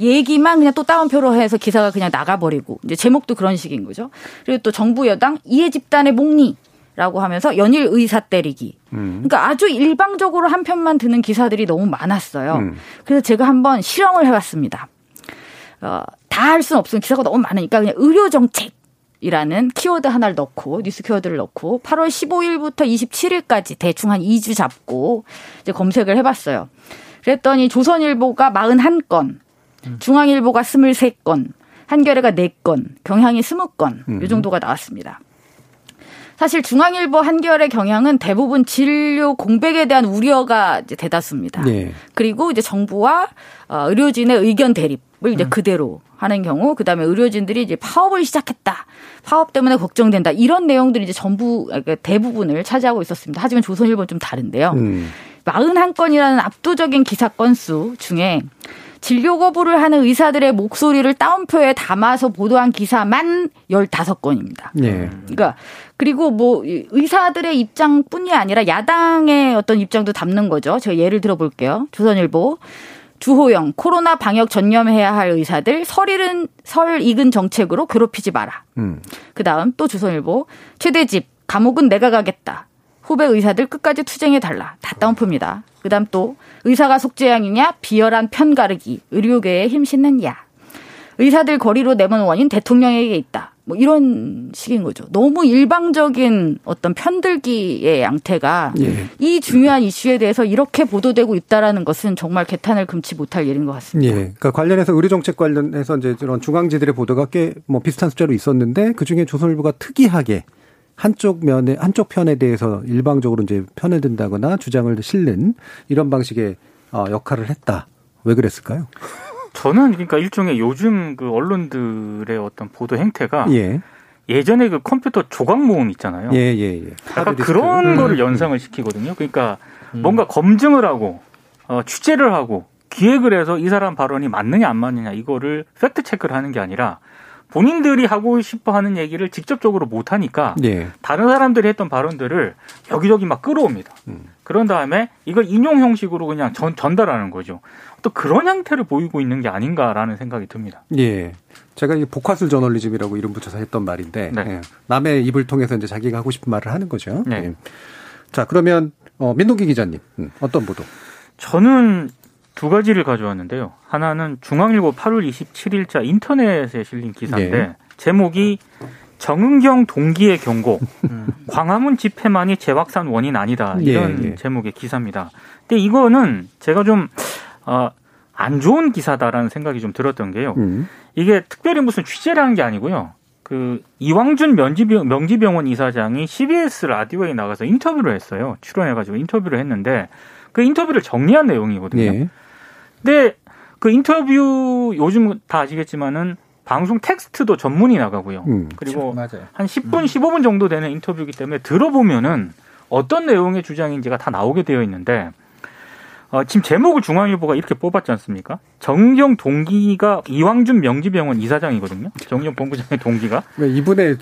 얘기만 그냥 또 따옴표로 해서 기사가 그냥 나가버리고 이제 제목도 그런 식인 거죠. 그리고 또 정부 여당 이해 집단의 목리. 라고 하면서 연일 의사 때리기. 음. 그러니까 아주 일방적으로 한 편만 드는 기사들이 너무 많았어요. 음. 그래서 제가 한번 실험을 해봤습니다. 어, 다 할 수는 없으면 기사가 너무 많으니까 그냥 의료 정책 이라는 키워드 하나를 넣고 뉴스 키워드를 넣고 8월 15일부터 27일까지 대충 한 2주 잡고 이제 검색을 해봤어요. 그랬더니 조선일보가 41건, 중앙일보가 23건, 한겨레가 4건, 경향이 20건 음. 이 정도가 나왔습니다. 사실 중앙일보 한겨레 경향은 대부분 진료 공백에 대한 우려가 이제 대다수입니다. 네. 그리고 이제 정부와 어, 의료진의 의견 대립을 이제 음. 그대로 하는 경우, 그 다음에 의료진들이 이제 파업을 시작했다. 파업 때문에 걱정된다. 이런 내용들이 이제 전부, 그러니까 대부분을 차지하고 있었습니다. 하지만 조선일보는 좀 다른데요. 음. 41건이라는 압도적인 기사 건수 중에 진료 거부를 하는 의사들의 목소리를 따옴표에 담아서 보도한 기사만 15건입니다. 네. 그러니까 그리고 뭐 의사들의 입장뿐이 아니라 야당의 어떤 입장도 담는 거죠. 제가 예를 들어 볼게요. 조선일보 주호영 코로나 방역 전념해야 할 의사들 설익은 설 익은 정책으로 괴롭히지 마라. 음. 그다음 또 조선일보 최대집 감옥은 내가 가겠다. 후배 의사들 끝까지 투쟁해 달라. 다 다운표입니다. 그 다음 또 의사가 속죄양이냐 비열한 편가르기 의료계에 힘싣는 야. 의사들 거리로 내몬 원인 대통령에게 있다. 뭐 이런 식인 거죠. 너무 일방적인 어떤 편들기의 양태가 예. 이 중요한 이슈에 대해서 이렇게 보도되고 있다라는 것은 정말 개탄을 금치 못할 일인 것 같습니다. 예. 그러니까 관련해서 의료 정책 관련해서 이제 이런 중앙지들의 보도가 꽤 뭐 비슷한 숫자로 있었는데 그 중에 조선일보가 특이하게 한쪽 면에 한쪽 편에 대해서 일방적으로 이제 편을 든다거나 주장을 실는 이런 방식의 어, 역할을 했다. 왜 그랬을까요? 저는 그러니까 일종의 요즘 그 언론들의 어떤 보도 행태가 예. 예전에 그 컴퓨터 조각 모음 있잖아요. 예, 예, 예. 약간 그런 음. 거를 연상을 시키거든요. 그러니까 음. 뭔가 검증을 하고 어, 취재를 하고 기획을 해서 이 사람 발언이 맞느냐 안 맞느냐 이거를 팩트 체크를 하는 게 아니라 본인들이 하고 싶어 하는 얘기를 직접적으로 못 하니까 네. 다른 사람들이 했던 발언들을 여기저기 막 끌어옵니다. 음. 그런 다음에 이걸 인용 형식으로 그냥 전, 전달하는 거죠. 또 그런 형태를 보이고 있는 게 아닌가라는 생각이 듭니다. 예. 제가 이 복화술 저널리즘이라고 이름 붙여서 했던 말인데 네. 예. 남의 입을 통해서 이제 자기가 하고 싶은 말을 하는 거죠. 네. 예. 자 그러면 어, 민동기 기자님 음, 어떤 보도? 저는 두 가지를 가져왔는데요. 하나는 중앙일보 8월 27일자 인터넷에 실린 기사인데 네. 제목이 정은경 동기의 경고. 음. 광화문 집회만이 재확산 원인 아니다. 이런 예, 예. 제목의 기사입니다. 근데 이거는 제가 좀, 어, 안 좋은 기사다라는 생각이 좀 들었던 게요. 음. 이게 특별히 무슨 취재를 한 게 아니고요. 그 이왕준 명지병, 명지병원 이사장이 CBS 라디오에 나가서 인터뷰를 했어요. 출연해가지고 인터뷰를 했는데 그 인터뷰를 정리한 내용이거든요. 예. 근데 그 인터뷰 요즘 다 아시겠지만은 방송 텍스트도 전문이 나가고요. 음, 그리고 맞아요. 한 10분, 음. 15분 정도 되는 인터뷰이기 때문에 들어보면은 어떤 내용의 주장인지가 다 나오게 되어 있는데 어, 지금 제목을 중앙일보가 이렇게 뽑았지 않습니까? 정경 동기가 이왕준 명지병원 이사장이거든요. 정경 본부장의 동기가. 왜 이분의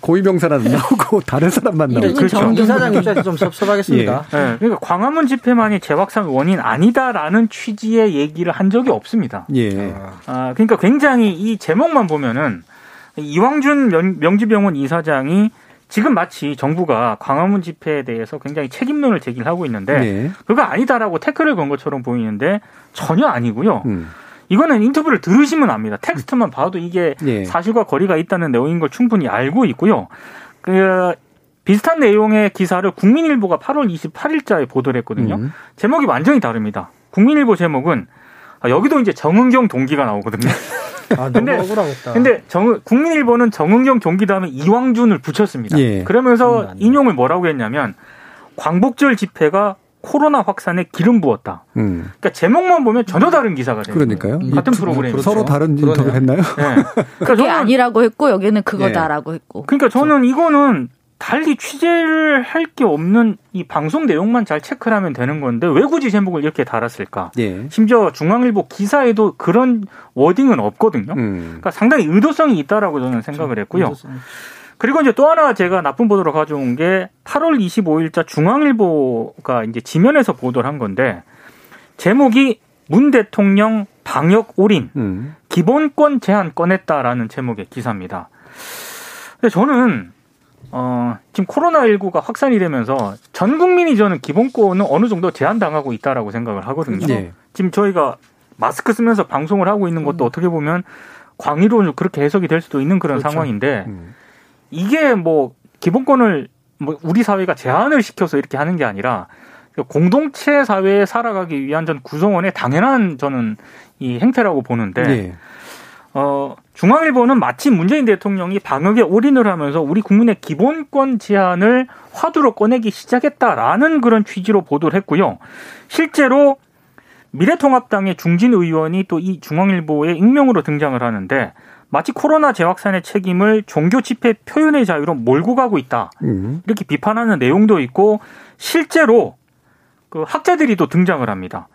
고위명사는 나오고 다른 사람만 나오고. 그렇죠. 정 이사장 입장에서 좀 섭섭하겠습니다. 예. 네. 그러니까 광화문 집회만이 재확산 원인 아니다라는 취지의 얘기를 한 적이 없습니다. 예. 아, 그러니까 굉장히 이 제목만 보면은 이왕준 명지병원 이사장이 지금 마치 정부가 광화문 집회에 대해서 굉장히 책임론을 제기를 하고 있는데 네. 그거 아니다라고 태클을 건 것처럼 보이는데 전혀 아니고요. 음. 이거는 인터뷰를 들으시면 압니다. 텍스트만 봐도 이게 네. 사실과 거리가 있다는 내용인 걸 충분히 알고 있고요. 그 비슷한 내용의 기사를 국민일보가 8월 28일자에 보도를 했거든요. 음. 제목이 완전히 다릅니다. 국민일보 제목은 아, 여기도 이제 정은경 동기가 나오거든요. 아, 근데, 억울하겠다. 근데 정, 국민일보는 정은경 경기 다음에 이왕준을 붙였습니다. 예. 그러면서 음, 인용을 뭐라고 했냐면 광복절 집회가 코로나 확산에 기름 부었다. 음. 그러니까 제목만 보면 전혀 다른 기사가 돼요. 그러니까요. 같은 프로그램 그렇죠. 서로 다른 인터뷰 했나요? 네. 그러니까 그게 아니라고 했고 여기는 그거다라고 네. 했고. 그러니까 저는 이거는 달리 취재를 할 게 없는 이 방송 내용만 잘 체크를 하면 되는 건데 왜 굳이 제목을 이렇게 달았을까? 예. 심지어 중앙일보 기사에도 그런 워딩은 없거든요. 음. 그러니까 상당히 의도성이 있다라고 저는 생각을 했고요. 의도성. 그리고 이제 또 하나 제가 나쁜 보도로 가져온 게 8월 25일자 중앙일보가 이제 지면에서 보도를 한 건데 제목이 문 대통령 방역 올인 음. 기본권 제한 꺼냈다라는 제목의 기사입니다. 근데 저는 어, 지금 코로나19가 확산이 되면서 전 국민이 저는 기본권은 어느 정도 제한당하고 있다라고 생각을 하거든요. 네. 지금 저희가 마스크 쓰면서 방송을 하고 있는 것도 음. 어떻게 보면 광의로 그렇게 해석이 될 수도 있는 그런 그렇죠. 상황인데 음. 이게 뭐 기본권을 뭐 우리 사회가 제한을 시켜서 이렇게 하는 게 아니라 공동체 사회에 살아가기 위한 전 구성원의 당연한 저는 이 행태라고 보는데 네. 어, 중앙일보는 마치 문재인 대통령이 방역에 올인을 하면서 우리 국민의 기본권 제한을 화두로 꺼내기 시작했다라는 그런 취지로 보도를 했고요. 실제로 미래통합당의 중진 의원이 또 이 중앙일보에 익명으로 등장을 하는데 마치 코로나 재확산의 책임을 종교 집회 표현의 자유로 몰고 가고 있다. 음. 이렇게 비판하는 내용도 있고 실제로 그 학자들이 또 등장을 합니다.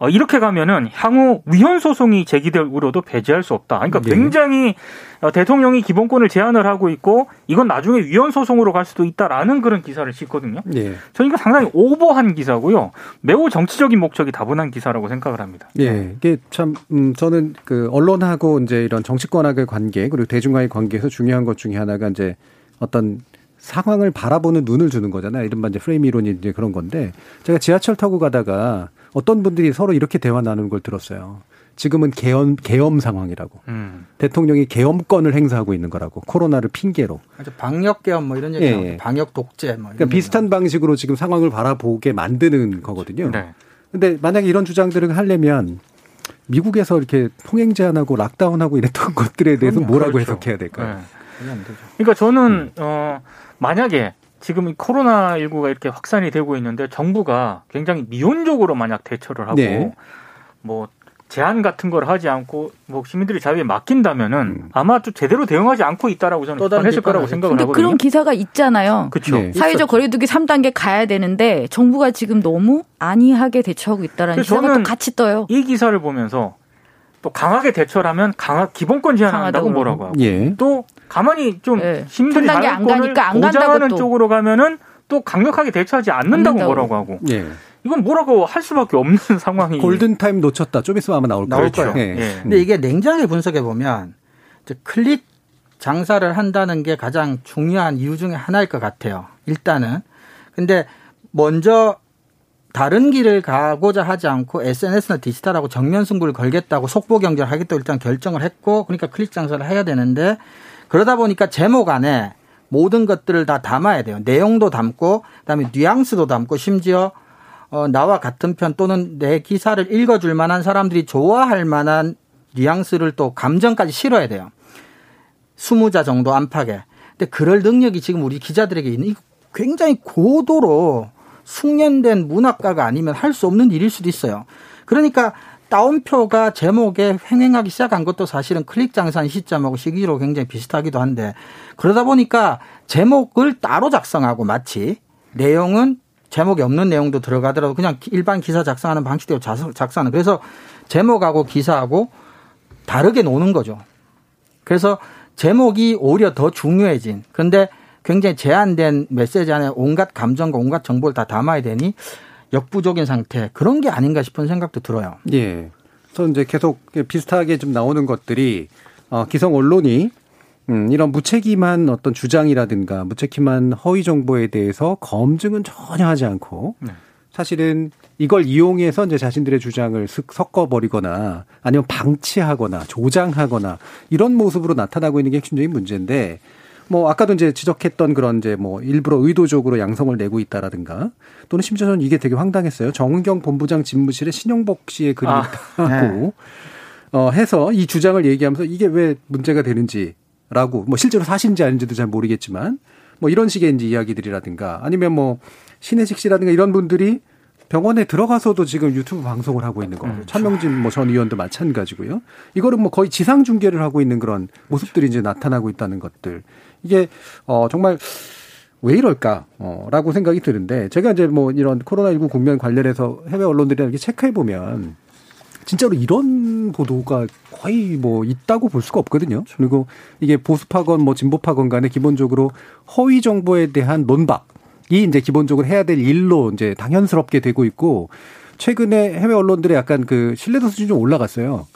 어, 이렇게 가면은 향후 위헌 소송이 제기될 우려도 배제할 수 없다. 그러니까 네. 굉장히 어, 대통령이 기본권을 제한을 하고 있고 이건 나중에 위헌 소송으로 갈 수도 있다라는 그런 기사를 싣거든요. 네. 저는 이거 상당히 오버한 기사고요. 매우 정치적인 목적이 다분한 기사라고 생각을 합니다. 예. 이게 참 음, 저는 그 언론하고 이제 이런 정치권하고의 관계 그리고 대중과의 관계에서 중요한 것 중에 하나가 이제 어떤 상황을 바라보는 눈을 주는 거잖아요. 이른바 이제 프레임 이론이 이제 그런 건데 제가 지하철 타고 가다가 어떤 분들이 서로 이렇게 대화 나누는 걸 들었어요. 지금은 계엄 계엄 상황이라고. 음. 대통령이 계엄권을 행사하고 있는 거라고. 코로나를 핑계로. 방역 계엄 뭐 이런 얘기 예, 예. 방역 독재 뭐 그러니까 비슷한 방식으로 지금 상황을 바라보게 만드는 거거든요. 네. 근데 만약에 이런 주장들을 하려면 미국에서 이렇게 통행 제한하고 락다운하고 이랬던 것들에 대해서 뭐라고 그렇죠. 해석해야 될까요? 네. 그러니까 저는 음. 어 만약에 지금 코로나 19가 이렇게 확산이 되고 있는데 정부가 굉장히 미온적으로 만약 대처를 하고 네. 뭐 제한 같은 걸 하지 않고 뭐 시민들이 자유에 맡긴다면은 음. 아마 또 제대로 대응하지 않고 있다라고 저는 비판했을 거라고 생각을 하거든요. 그런 기사가 있잖아요. 그렇죠. 네. 사회적 거리두기 3단계 가야 되는데 정부가 지금 너무 안이하게 대처하고 있다라는 기사가 또 같이 떠요. 이 기사를 보면서 또 강하게 대처하면 강하 기본권 제한한다고 뭐라고 하고 예. 또 가만히 좀 예. 시민들이 자유권을 보장하는 쪽으로 가면은 또 강력하게 대처하지 않는다고, 않는다고. 뭐라고 하고. 예. 이건 뭐라고 할 수밖에 없는 상황이. 골든 타임 놓쳤다. 좀 있으면 아마 나올 거예요. 나올 거예요. 네. 네. 근데 이게 냉정하게 분석해 보면 클릭 장사를 한다는 게 가장 중요한 이유 중에 하나일 것 같아요. 일단은. 근데 먼저 다른 길을 가고자 하지 않고 SNS나 디지털하고 정면 승부를 걸겠다고 속보 경쟁을 하겠다고 일단 결정을 했고 그러니까 클릭 장사를 해야 되는데 그러다 보니까 제목 안에 모든 것들을 다 담아야 돼요. 내용도 담고 그다음에 뉘앙스도 담고 심지어 어, 나와 같은 편 또는 내 기사를 읽어줄 만한 사람들이 좋아할 만한 뉘앙스를 또 감정까지 실어야 돼요. 20자 정도 안팎에. 근데 그럴 능력이 지금 우리 기자들에게 있는 굉장히 고도로 숙련된 문학가가 아니면 할 수 없는 일일 수도 있어요. 그러니까 따옴표가 제목에 횡행하기 시작한 것도 사실은 클릭 장산 시점하고 시기로 굉장히 비슷하기도 한데 그러다 보니까 제목을 따로 작성하고 마치 내용은 제목이 없는 내용도 들어가더라도 그냥 일반 기사 작성하는 방식대로 작성하는. 그래서 제목하고 기사하고 다르게 노는 거죠. 그래서 제목이 오히려 더 중요해진. 그런데 굉장히 제한된 메시지 안에 온갖 감정과 온갖 정보를 다 담아야 되니 역부족인 상태 그런 게 아닌가 싶은 생각도 들어요. 예. 저는 이제 계속 비슷하게 좀 나오는 것들이 어, 기성 언론이 음, 이런 무책임한 어떤 주장이라든가 무책임한 허위 정보에 대해서 검증은 전혀 하지 않고 네. 사실은 이걸 이용해서 이제 자신들의 주장을 섞어버리거나 아니면 방치하거나 조장하거나 이런 모습으로 나타나고 있는 게 핵심적인 문제인데 뭐 아까도 이제 지적했던 그런 이제 뭐 일부러 의도적으로 양성을 내고 있다라든가 또는 심지어 는 이게 되게 황당했어요. 정은경 본부장 집무실에 신영복 씨의 글을 아, 하고 네. 어 해서 이 주장을 얘기하면서 이게 왜 문제가 되는지 라고 뭐 실제로 사실인지 아닌지도 잘 모르겠지만 뭐 이런 식의 이제 이야기들이라든가 아니면 뭐 신혜식 씨라든가 이런 분들이 병원에 들어가서도 지금 유튜브 방송을 하고 있는 거. 음, 차명진 뭐 전 의원도 마찬가지고요. 이거는 뭐 거의 지상 중계를 하고 있는 그런 모습들이 이제 나타나고 있다는 것들. 이게 어 정말 왜 이럴까? 어, 라고 생각이 드는데, 제가 이제 뭐 이런 코로나19 국면 관련해서 해외 언론들이랑 이렇게 체크해 보면, 진짜로 이런 보도가 거의 뭐 있다고 볼 수가 없거든요. 그리고 이게 보수파건 뭐 진보파건 간에 기본적으로 허위 정보에 대한 논박 이 이제 기본적으로 해야 될 일로 이제 당연스럽게 되고 있고 최근에 해외 언론들의 약간 그 신뢰도 수준이 좀 올라갔어요.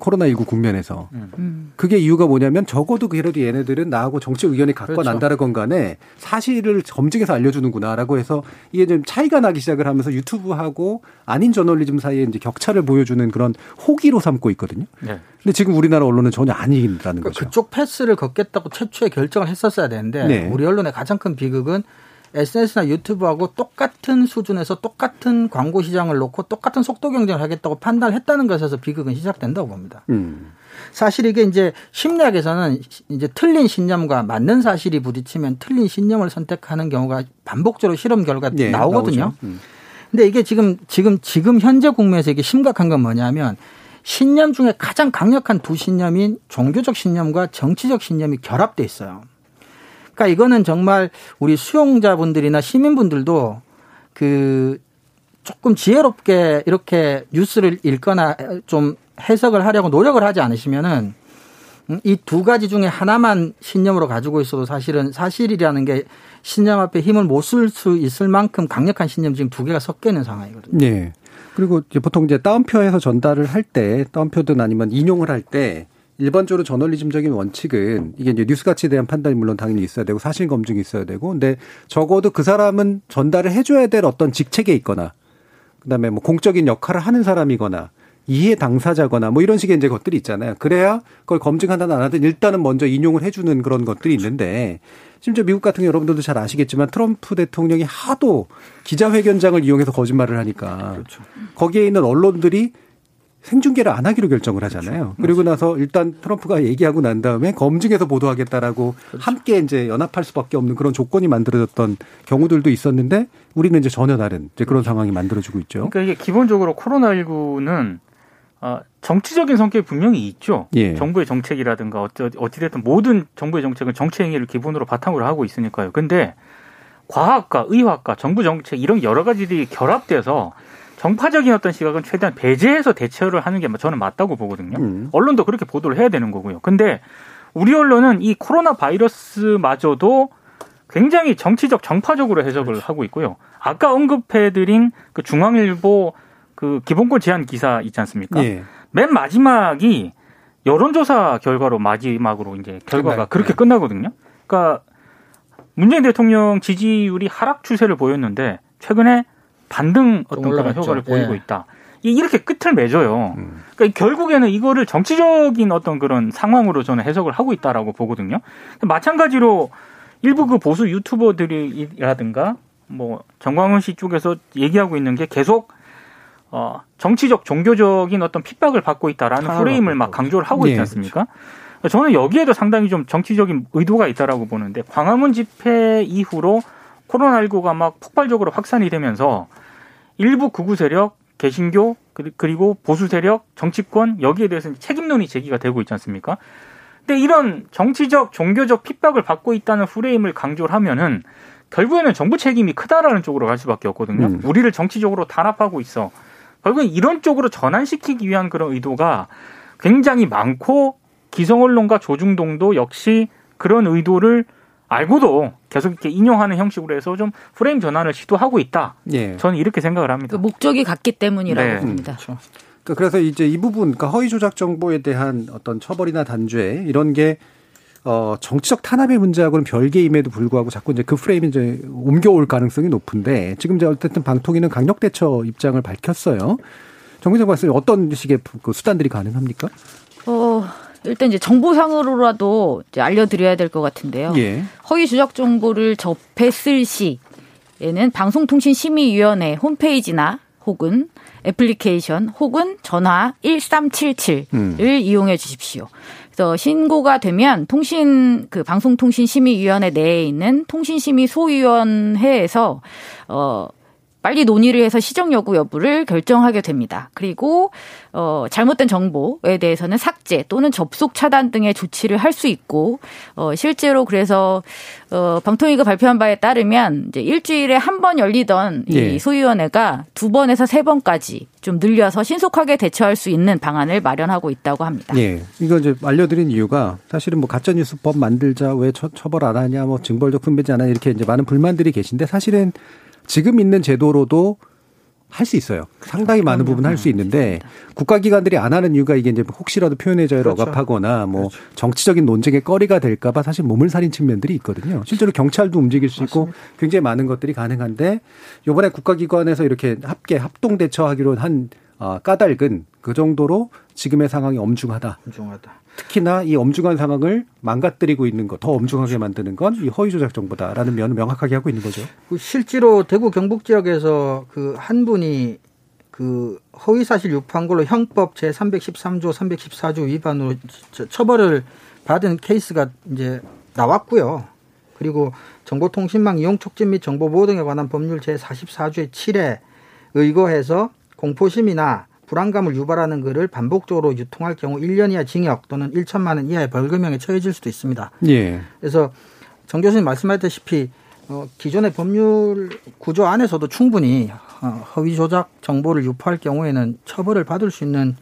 코로나19 국면에서. 음. 그게 이유가 뭐냐면 적어도 그래도 얘네들은 나하고 정치 의견이 같건 그렇죠. 안 다르건 간에 사실을 검증해서 알려주는구나라고 해서 이게 좀 차이가 나기 시작을 하면서 유튜브하고 아닌 저널리즘 사이에 이제 격차를 보여주는 그런 호기로 삼고 있거든요. 네. 근데 지금 우리나라 언론은 전혀 아니라는 그러니까 거죠. 그쪽 패스를 걷겠다고 최초에 결정을 했었어야 되는데 네. 우리 언론의 가장 큰 비극은 SNS나 유튜브하고 똑같은 수준에서 똑같은 광고 시장을 놓고 똑같은 속도 경쟁을 하겠다고 판단을 했다는 것에서 비극은 시작된다고 봅니다. 음. 사실 이게 이제 심리학에서는 이제 틀린 신념과 맞는 사실이 부딪히면 틀린 신념을 선택하는 경우가 반복적으로 실험 결과 네, 나오거든요. 음. 근데 이게 지금 지금 지금 현재 국면에서 이게 심각한 건 뭐냐면 신념 중에 가장 강력한 두 신념인 종교적 신념과 정치적 신념이 결합돼 있어요. 그러니까 이거는 정말 우리 수용자분들이나 시민분들도 그 조금 지혜롭게 이렇게 뉴스를 읽거나 좀 해석을 하려고 노력을 하지 않으시면은 이 두 가지 중에 하나만 신념으로 가지고 있어도 사실은 사실이라는 게 신념 앞에 힘을 못 쓸 수 있을 만큼 강력한 신념 지금 두 개가 섞여 있는 상황이거든요. 네. 그리고 이제 보통 이제 따옴표에서 전달을 할 때, 따옴표든 아니면 인용을 할때 일반적으로 저널리즘적인 원칙은 이게 이제 뉴스 가치에 대한 판단이 물론 당연히 있어야 되고 사실 검증이 있어야 되고 근데 적어도 그 사람은 전달을 해줘야 될 어떤 직책에 있거나 그다음에 뭐 공적인 역할을 하는 사람이거나 이해 당사자거나 뭐 이런 식의 이제 것들이 있잖아요. 그래야 그걸 검증하든 안 하든 일단은 먼저 인용을 해주는 그런 것들이 있는데 심지어 미국 같은 경우 여러분들도 잘 아시겠지만 트럼프 대통령이 하도 기자회견장을 이용해서 거짓말을 하니까 그렇죠. 거기에 있는 언론들이 생중계를 안 하기로 결정을 하잖아요. 그렇죠. 그리고 나서 일단 트럼프가 얘기하고 난 다음에 검증해서 보도하겠다라고 그렇죠. 함께 이제 연합할 수밖에 없는 그런 조건이 만들어졌던 경우들도 있었는데 우리는 이제 전혀 다른 이제 그런 상황이 만들어지고 있죠. 그러니까 이게 기본적으로 코로나19는 어, 정치적인 성격이 분명히 있죠. 예. 정부의 정책이라든가 어찌, 어찌됐든 모든 정부의 정책은 정치 행위를 기본으로 바탕으로 하고 있으니까요. 근데 과학과 의학과 정부 정책 이런 여러 가지들이 결합돼서 정파적인 어떤 시각은 최대한 배제해서 대처를 하는 게 저는 맞다고 보거든요. 음. 언론도 그렇게 보도를 해야 되는 거고요. 근데 우리 언론은 이 코로나 바이러스마저도 굉장히 정치적 정파적으로 해석을 그렇죠. 하고 있고요. 아까 언급해드린 그 중앙일보 그 기본권 제한 기사 있지 않습니까? 예. 맨 마지막이 여론조사 결과로 마지막으로 이제 결과가 그렇게 네. 끝나거든요. 그러니까 문재인 대통령 지지율이 하락 추세를 보였는데 최근에 반등 어떤 그런 효과를 보이고 예. 있다. 이렇게 끝을 맺어요. 음. 그러니까 결국에는 이거를 정치적인 어떤 그런 상황으로 저는 해석을 하고 있다라고 보거든요. 마찬가지로 일부 그 보수 유튜버들이라든가 뭐 정광훈 씨 쪽에서 얘기하고 있는 게 계속 어 정치적 종교적인 어떤 핍박을 받고 있다라는 프레임을 막 강조를 하고 있지 네, 않습니까? 네, 저는 여기에도 상당히 좀 정치적인 의도가 있다라고 보는데 광화문 집회 이후로 코로나19가 막 폭발적으로 확산이 되면서 일부 극우 세력, 개신교 그리고 보수 세력, 정치권 여기에 대해서는 책임론이 제기가 되고 있지 않습니까? 근데 이런 정치적, 종교적 핍박을 받고 있다는 프레임을 강조를 하면은 결국에는 정부 책임이 크다라는 쪽으로 갈 수밖에 없거든요. 음. 우리를 정치적으로 단합하고 있어. 결국엔 이런 쪽으로 전환시키기 위한 그런 의도가 굉장히 많고 기성 언론과 조중동도 역시 그런 의도를 알고도 계속 이렇게 인용하는 형식으로 해서 좀 프레임 전환을 시도하고 있다. 예. 저는 이렇게 생각을 합니다. 그 목적이 같기 때문이라고 네. 봅니다. 음, 그렇죠. 그러니까 그래서 이제 이 부분, 그러니까 허위 조작 정보에 대한 어떤 처벌이나 단죄 이런 게 어, 정치적 탄압의 문제하고는 별개임에도 불구하고 자꾸 이제 그 프레임이 이제 옮겨올 가능성이 높은데 지금 이제 어쨌든 방통위는 강력 대처 입장을 밝혔어요. 정기정 박사님 어떤 식의 그 수단들이 가능합니까? 어, 일단 이제 정보상으로라도 이제 알려드려야 될 것 같은데요. 예. 허위 조작 정보를 접했을 시에는 방송통신심의위원회 홈페이지나 혹은 애플리케이션 혹은 전화 1377을 음. 이용해 주십시오. 그래서 신고가 되면 통신 그 방송통신심의위원회 내에 있는 통신심의 소위원회에서 어 빨리 논의를 해서 시정 여부 여부를 결정하게 됩니다. 그리고 어 잘못된 정보에 대해서는 삭제 또는 접속 차단 등의 조치를 할 수 있고 어 실제로 그래서 어 방통위가 발표한 바에 따르면 이제 일주일에 한 번 열리던 이 예. 소위원회가 두 번에서 세 번까지 좀 늘려서 신속하게 대처할 수 있는 방안을 마련하고 있다고 합니다. 예. 이거 이제 알려드린 이유가 사실은 뭐 가짜뉴스법 만들자 왜 처, 처벌 안 하냐 뭐 징벌적 분배지 않아 이렇게 이제 많은 불만들이 계신데 사실은 지금 있는 제도로도 할 수 있어요. 상당히 많은 부분 할 수 있는데 국가기관들이 안 하는 이유가 이게 이제 혹시라도 표현의 자유를 그렇죠. 억압하거나 뭐 그렇죠. 정치적인 논쟁의 거리가 될까봐 사실 몸을 살인 측면들이 있거든요. 실제로 경찰도 움직일 수 있고 맞습니다. 굉장히 많은 것들이 가능한데 이번에 국가기관에서 이렇게 합계 합동 대처하기로 한 어, 까닭은 그 정도로 지금의 상황이 엄중하다. 엄중하다. 특히나 이 엄중한 상황을 망가뜨리고 있는 것, 더 엄중하게 만드는 건 이 허위 조작 정보다라는 면을 명확하게 하고 있는 거죠. 그 실제로 대구 경북 지역에서 그 한 분이 그 허위 사실 유포한 걸로 형법 제 313조, 314조 위반으로 처벌을 받은 케이스가 이제 나왔고요. 그리고 정보통신망 이용 촉진 및 정보 보호 등에 관한 법률 제 44조의 7에 의거해서 공포심이나 불안감을 유발하는 글을 반복적으로 유통할 경우 1년 이하 징역 또는 1천만 원 이하의 벌금형에 처해질 수도 있습니다. 예. 그래서 정 교수님 말씀하셨다시피 어, 기존의 법률 구조 안에서도 충분히 어, 허위 조작 정보를 유포할 경우에는 처벌을 받을 수 있는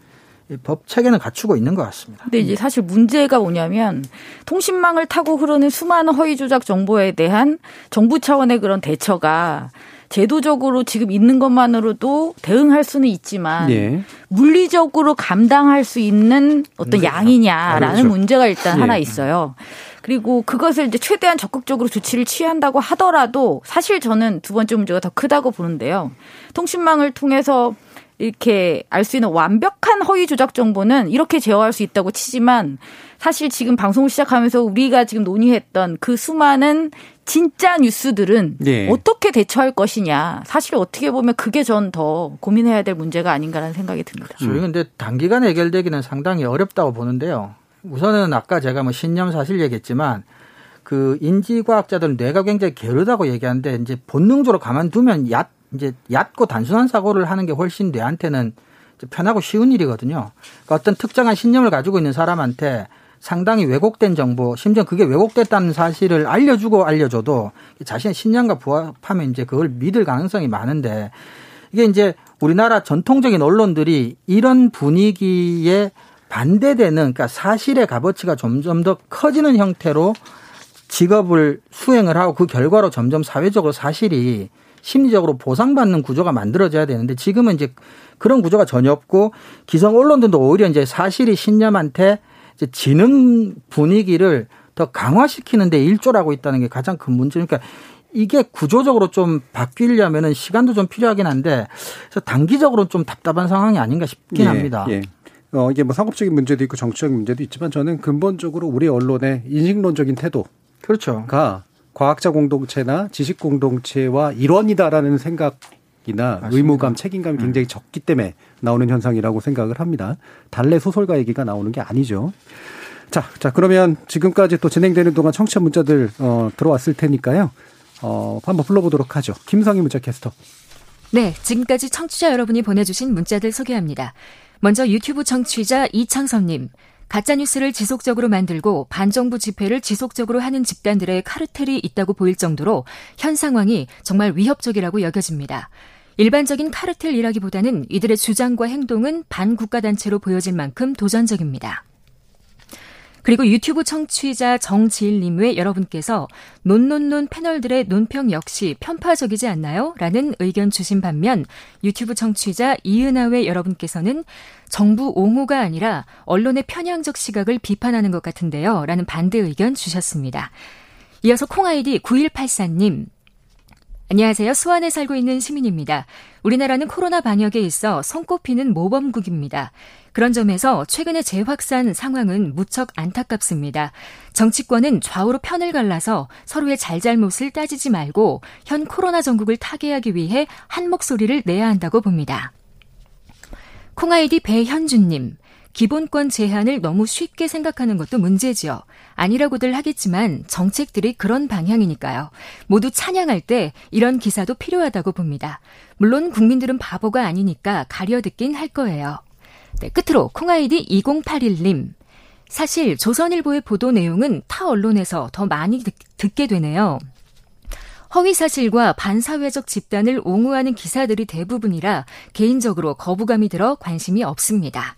법 체계는 갖추고 있는 것 같습니다. 근데 이제 사실 문제가 뭐냐면 통신망을 타고 흐르는 수많은 허위 조작 정보에 대한 정부 차원의 그런 대처가 제도적으로 지금 있는 것만으로도 대응할 수는 있지만 예. 물리적으로 감당할 수 있는 어떤 음, 양이냐라는 그렇죠. 문제가 일단 예. 하나 있어요. 그리고 그것을 이제 최대한 적극적으로 조치를 취한다고 하더라도 사실 저는 두 번째 문제가 더 크다고 보는데요. 통신망을 통해서 이렇게 알 수 있는 완벽한 허위 조작 정보는 이렇게 제어할 수 있다고 치지만 사실 지금 방송을 시작하면서 우리가 지금 논의했던 그 수많은 진짜 뉴스들은 예. 어떻게 대처할 것이냐. 사실 어떻게 보면 그게 전 더 고민해야 될 문제가 아닌가라는 생각이 듭니다. 그렇죠. 근데 단기간에 해결되기는 상당히 어렵다고 보는데요. 우선은 아까 제가 뭐 신념 사실 얘기했지만 그 인지과학자들은 뇌가 굉장히 게으르다고 얘기하는데 이제 본능적으로 가만두면 얕 이제 얕고 단순한 사고를 하는 게 훨씬 뇌한테는 편하고 쉬운 일이거든요. 그러니까 어떤 특정한 신념을 가지고 있는 사람한테 상당히 왜곡된 정보, 심지어 그게 왜곡됐다는 사실을 알려주고 알려줘도 자신의 신념과 부합하면 이제 그걸 믿을 가능성이 많은데 이게 이제 우리나라 전통적인 언론들이 이런 분위기에 반대되는 그러니까 사실의 값어치가 점점 더 커지는 형태로 직업을 수행을 하고 그 결과로 점점 사회적으로 사실이 심리적으로 보상받는 구조가 만들어져야 되는데 지금은 이제 그런 구조가 전혀 없고 기성 언론들도 오히려 이제 사실이 신념한테 이제 지능 분위기를 더 강화시키는데 일조라고 있다는 게 가장 큰 문제니까 그러니까 이게 구조적으로 좀 바뀌려면은 시간도 좀 필요하긴 한데 그래서 단기적으로 좀 답답한 상황이 아닌가 싶긴 예, 합니다. 예. 어, 이게 뭐 상업적인 문제도 있고 정치적인 문제도 있지만 저는 근본적으로 우리 언론의 인식론적인 태도. 그렇죠. 가 과학자 공동체나 지식 공동체와 일원이다라는 생각이나 맞습니다. 의무감, 책임감이 음. 굉장히 음. 적기 때문에 나오는 현상이라고 생각을 합니다. 달래 소설가 얘기가 나오는 게 아니죠. 자, 자 그러면 지금까지 또 진행되는 동안 청취자 문자들 어, 들어왔을 테니까요. 어, 한번 불러보도록 하죠. 김성희 문자 캐스터. 네, 지금까지 청취자 여러분이 보내주신 문자들 소개합니다. 먼저 유튜브 청취자 이창선님. 가짜뉴스를 지속적으로 만들고 반정부 집회를 지속적으로 하는 집단들의 카르텔이 있다고 보일 정도로 현 상황이 정말 위협적이라고 여겨집니다. 일반적인 카르텔이라기보다는 이들의 주장과 행동은 반국가단체로 보여질 만큼 도전적입니다. 그리고 유튜브 청취자 정지일님 외 여러분께서 논논논 패널들의 논평 역시 편파적이지 않나요? 라는 의견 주신 반면 유튜브 청취자 이은하 외 여러분께서는 정부 옹호가 아니라 언론의 편향적 시각을 비판하는 것 같은데요. 라는 반대 의견 주셨습니다. 이어서 콩아이디 9184님, 안녕하세요. 수원에 살고 있는 시민입니다. 우리나라는 코로나 방역에 있어 손꼽히는 모범국입니다. 그런 점에서 최근의 재확산 상황은 무척 안타깝습니다. 정치권은 좌우로 편을 갈라서 서로의 잘잘못을 따지지 말고 현 코로나 전국을 타개하기 위해 한 목소리를 내야 한다고 봅니다. 콩아이디 배현주님. 기본권 제한을 너무 쉽게 생각하는 것도 문제지요. 아니라고들 하겠지만 정책들이 그런 방향이니까요. 모두 찬양할 때 이런 기사도 필요하다고 봅니다. 물론 국민들은 바보가 아니니까 가려 듣긴 할 거예요. 네, 끝으로 콩아이디 2081님. 사실 조선일보의 보도 내용은 타 언론에서 더 많이 듣, 게 되네요. 허위 사실과 반사회적 집단을 옹호하는 기사들이 대부분이라 개인적으로 거부감이 들어 관심이 없습니다.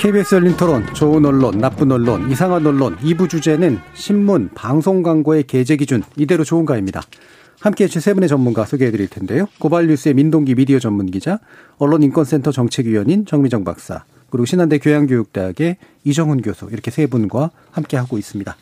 KBS 열린 토론, 좋은 언론, 나쁜 언론, 이상한 언론, 2부 주제는 신문, 방송 광고의 게재 기준, 이대로 좋은가입니다. 함께 해주신 세 분의 전문가 소개해 드릴 텐데요. 고발뉴스의 민동기 미디어 전문 기자, 언론인권센터 정책위원인 정미정 박사, 그리고 신한대 교양교육대학의 이정훈 교수, 이렇게 세 분과 함께 하고 있습니다.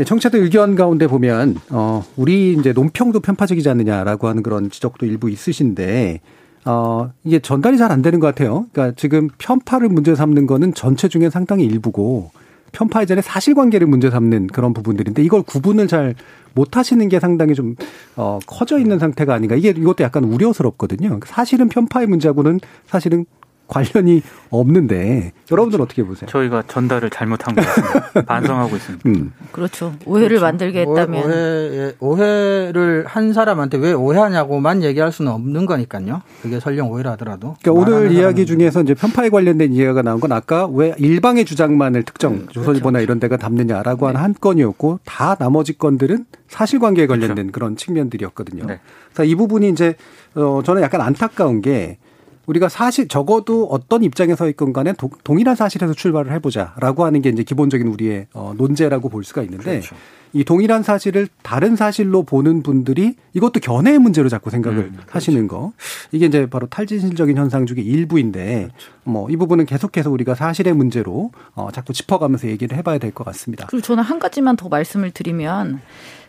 예, 청취자들 의견 가운데 보면, 어, 우리 이제 논평도 편파적이지 않느냐라고 하는 그런 지적도 일부 있으신데, 어, 이게 전달이 잘 안 되는 것 같아요. 그러니까 지금 편파를 문제 삼는 거는 전체 중에 상당히 일부고 편파 이전에 사실관계를 문제 삼는 그런 부분들인데 이걸 구분을 잘 못하시는 게 상당히 좀 어, 커져 있는 상태가 아닌가 이게 이것도 약간 우려스럽거든요. 사실은 편파의 문제하고는 사실은 관련이 없는데 여러분들 은 어떻게 보세요? 저희가 전달을 잘못한 것 같습니다. 반성하고 있습니다. 음. 그렇죠. 오해를 그렇죠. 만들게 했다면 오해, 오해를 한 사람한테 왜 오해하냐고만 얘기할 수는 없는 거니까요. 그게 설령 오해를 하더라도. 그러니까 오늘 이야기 중에서 이제 편파에 관련된 이야기가 나온 건 아까 왜 일방의 주장만을 특정 음, 조선일보나 그렇죠. 이런 데가 담느냐라고 네. 한한 건이었고 다 나머지 건들은 사실관계에 관련된 그렇죠. 그런 측면들이었거든요. 네. 그래서 이 부분이 이제 어 저는 약간 안타까운 게 우리가 사실 적어도 어떤 입장에 서 있건 간에 도, 동일한 사실에서 출발을 해보자라고 하는 게 이제 기본적인 우리의 어, 논제라고 볼 수가 있는데 그렇죠. 이 동일한 사실을 다른 사실로 보는 분들이 이것도 견해의 문제로 자꾸 생각을 음, 그렇죠. 하시는 거 이게 이제 바로 탈진실적인 현상 중에 일부인데 그렇죠. 뭐이 부분은 계속해서 우리가 사실의 문제로 어, 자꾸 짚어가면서 얘기를 해봐야 될 것 같습니다. 그리고 저는 한 가지만 더 말씀을 드리면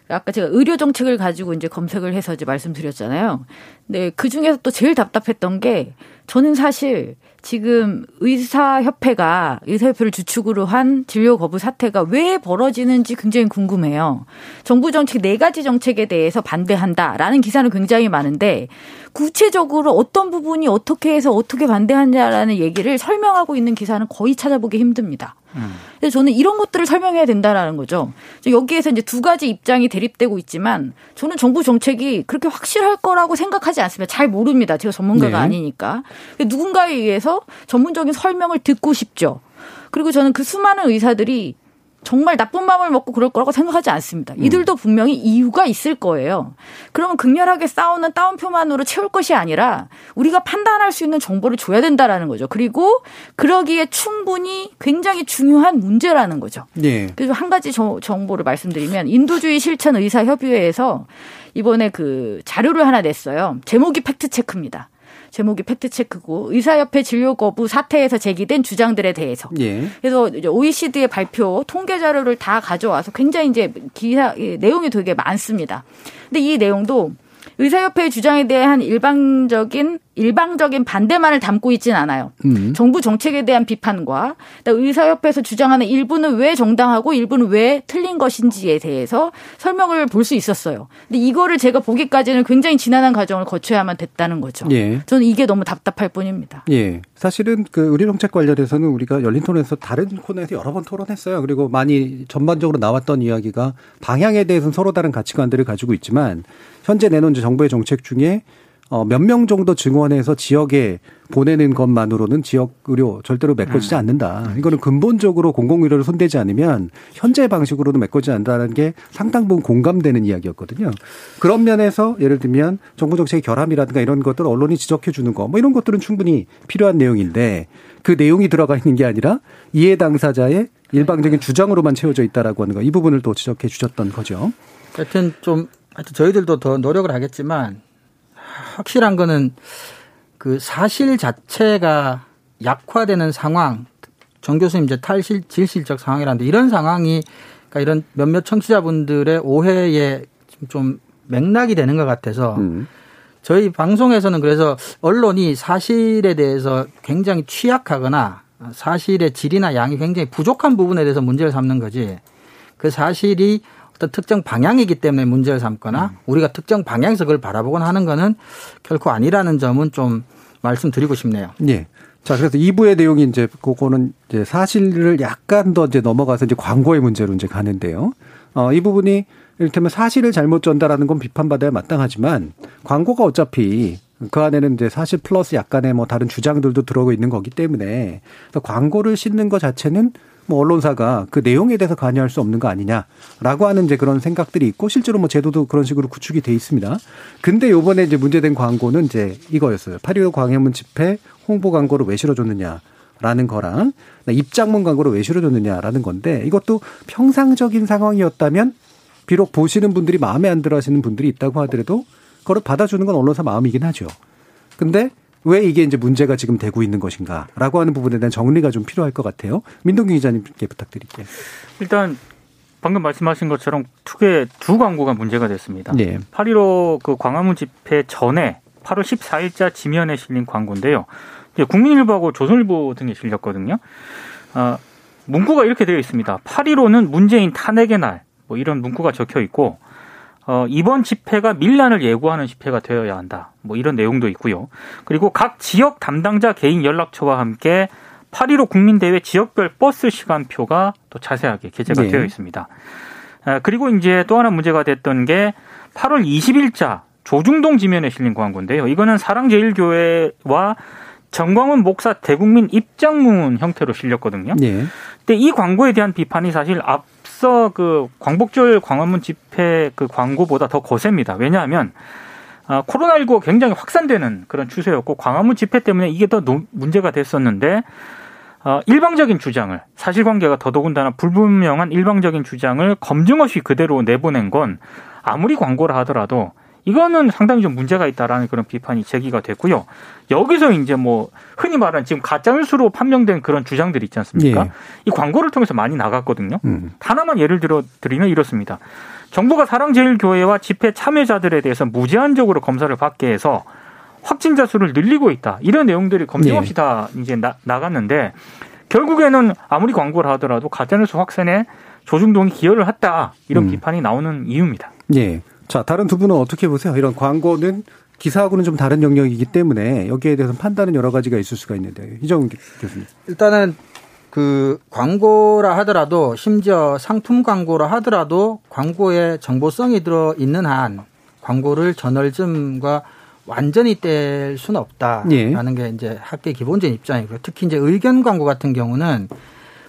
아까 제가 의료 정책을 가지고 이제 검색을 해서 이제 말씀드렸잖아요. 근데 그 중에서 또 제일 답답했던 게 저는 사실 지금 의사협회가 의사협회를 주축으로 한 진료 거부 사태가 왜 벌어지는지 굉장히 궁금해요. 정부 정책 네 가지 정책에 대해서 반대한다라는 기사는 굉장히 많은데 구체적으로 어떤 부분이 어떻게 해서 어떻게 반대하냐라는 얘기를 설명하고 있는 기사는 거의 찾아보기 힘듭니다. 음. 그래서 저는 이런 것들을 설명해야 된다라는 거죠. 여기에서 이제 두 가지 입장이 대립되고 있지만 저는 정부 정책이 그렇게 확실할 거라고 생각하지 않습니다. 잘 모릅니다. 제가 전문가가 네. 아니니까. 누군가에 의해서 전문적인 설명을 듣고 싶죠. 그리고 저는 그 수많은 의사들이 정말 나쁜 마음을 먹고 그럴 거라고 생각하지 않습니다. 음. 이들도 분명히 이유가 있을 거예요. 그러면 극렬하게 싸우는 따옴표만으로 채울 것이 아니라 우리가 판단할 수 있는 정보를 줘야 된다라는 거죠. 그리고 그러기에 충분히 굉장히 중요한 문제라는 거죠. 네. 그래서 한 가지 정보를 말씀드리면 인도주의 실천 의사 협의회에서 이번에 그 자료를 하나 냈어요. 제목이 팩트 체크입니다. 제목이 팩트체크고 의사협회 진료 거부 사태에서 제기된 주장들에 대해서. 예. 그래서 OECD의 발표 통계 자료를 다 가져와서 굉장히 이제 기사 내용이 되게 많습니다. 근데 이 내용도 의사협회의 주장에 대한 일방적인 일방적인 반대만을 담고 있지는 않아요. 음. 정부 정책에 대한 비판과 의사협회에서 주장하는 일부는 왜 정당하고 일부는 왜 틀린 것인지에 대해서 설명을 볼 수 있었어요. 근데 이거를 제가 보기까지는 굉장히 지난한 과정을 거쳐야만 됐다는 거죠. 예. 저는 이게 너무 답답할 뿐입니다. 예. 사실은 그 의료 정책 관련해서는 우리가 열린 토론에서 다른 코너에서 여러 번 토론했어요. 그리고 많이 전반적으로 나왔던 이야기가 방향에 대해서는 서로 다른 가치관들을 가지고 있지만 현재 내놓은 정부의 정책 중에 어, 몇 명 정도 증원해서 지역에 보내는 것만으로는 지역 의료 절대로 메꿔지지 음. 않는다. 이거는 근본적으로 공공의료를 손대지 않으면 현재 방식으로도 메꿔지지 않는다는 게 상당 부분 공감되는 이야기였거든요. 그런 면에서 예를 들면 정부 정책의 결함이라든가 이런 것들 언론이 지적해 주는 거 뭐 이런 것들은 충분히 필요한 내용인데 그 내용이 들어가 있는 게 아니라 이해 당사자의 일방적인 주장으로만 채워져 있다라고 하는 거 이 부분을 또 지적해 주셨던 거죠. 하여튼 좀 하여튼 저희들도 더 노력을 하겠지만 확실한 거는 그 사실 자체가 약화되는 상황, 정 교수님 이제 탈실 질실적 상황이라는데 이런 상황이 그러니까 이런 몇몇 청취자분들의 오해에 좀 맥락이 되는 것 같아서 음. 저희 방송에서는 그래서 언론이 사실에 대해서 굉장히 취약하거나 사실의 질이나 양이 굉장히 부족한 부분에 대해서 문제를 삼는 거지 그 사실이 어떤 특정 방향이기 때문에 문제를 삼거나 음. 우리가 특정 방향에서 그걸 바라보거나 하는 거는 결코 아니라는 점은 좀 말씀드리고 싶네요. 예. 자, 그래서 2부의 내용이 이제 그거는 이제 사실을 약간 더 이제 넘어가서 이제 광고의 문제로 이제 가는데요. 어, 이 부분이 이를테면 사실을 잘못 전달하는 건 비판받아야 마땅하지만 광고가 어차피 그 안에는 이제 사실 플러스 약간의 뭐 다른 주장들도 들어오고 있는 거기 때문에 광고를 싣는 것 자체는 뭐 언론사가 그 내용에 대해서 관여할 수 없는 거 아니냐라고 하는 이제 그런 생각들이 있고 실제로 뭐 제도도 그런 식으로 구축이 돼 있습니다. 근데 요번에 이제 문제된 광고는 이제 이거였어요. 8.15 광화문 집회 홍보 광고를 왜 실어줬느냐. 라는 거랑 입장문 광고를 왜 실어줬느냐라는 건데 이것도 평상적인 상황이었다면 비록 보시는 분들이 마음에 안 들어 하시는 분들이 있다고 하더라도 그걸 받아주는 건 언론사 마음이긴 하죠. 근데 왜 이게 이제 문제가 지금 되고 있는 것인가라고 하는 부분에 대한 정리가 좀 필요할 것 같아요. 민동기 기자님께 부탁드릴게요. 일단 방금 말씀하신 것처럼 투개 두 광고가 문제가 됐습니다. 네. 8.15그 광화문 집회 전에 8월 14일자 지면에 실린 광고인데요. 국민일보하고 조선일보 등에 실렸거든요. 어, 문구가 이렇게 되어 있습니다. 8.15는 문재인 탄핵의 날. 뭐 이런 문구가 적혀 있고 어, 이번 집회가 밀란을 예고하는 집회가 되어야 한다. 뭐 이런 내용도 있고요. 그리고 각 지역 담당자 개인 연락처와 함께 8.15 국민대회 지역별 버스 시간표가 또 자세하게 게재가 네. 되어 있습니다. 아, 그리고 이제 또 하나 문제가 됐던 게 8월 20일자 조중동 지면에 실린 광고인데요. 이거는 사랑제일교회와 정광훈 목사 대국민 입장문 형태로 실렸거든요. 네. 근데 이 광고에 대한 비판이 사실 앞 서 그 광복절 광화문 집회 그 광고보다 더 거셉니다. 왜냐하면 아, 코로나19가 굉장히 확산되는 그런 추세였고 광화문 집회 때문에 이게 더 문제가 됐었는데 어, 일방적인 주장을 사실관계가 더더군다나 불분명한 일방적인 주장을 검증 없이 그대로 내보낸 건 아무리 광고를 하더라도 이거는 상당히 좀 문제가 있다라는 그런 비판이 제기가 됐고요. 여기서 이제 뭐 흔히 말하는 지금 가짜뉴스로 판명된 그런 주장들 있지 않습니까? 예. 이 광고를 통해서 많이 나갔거든요. 음. 하나만 예를 들어 드리면 이렇습니다. 정부가 사랑제일교회와 집회 참여자들에 대해서 무제한적으로 검사를 받게 해서 확진자 수를 늘리고 있다. 이런 내용들이 검증 없이 네. 다 이제 나, 나갔는데 결국에는 아무리 광고를 하더라도 가짜뉴스 확산에 조중동이 기여를 했다. 이런 음. 비판이 나오는 이유입니다. 예. 자, 다른 두 분은 어떻게 보세요? 이런 광고는 기사하고는 좀 다른 영역이기 때문에 여기에 대해서 판단은 여러 가지가 있을 수가 있는데 이정훈 교수님. 일단은 그 광고라 하더라도 심지어 상품 광고라 하더라도 광고에 정보성이 들어 있는 한 광고를 저널즘과 완전히 뗄 수는 없다라는 예. 게 이제 학계의 기본적인 입장이고요. 특히 이제 의견 광고 같은 경우는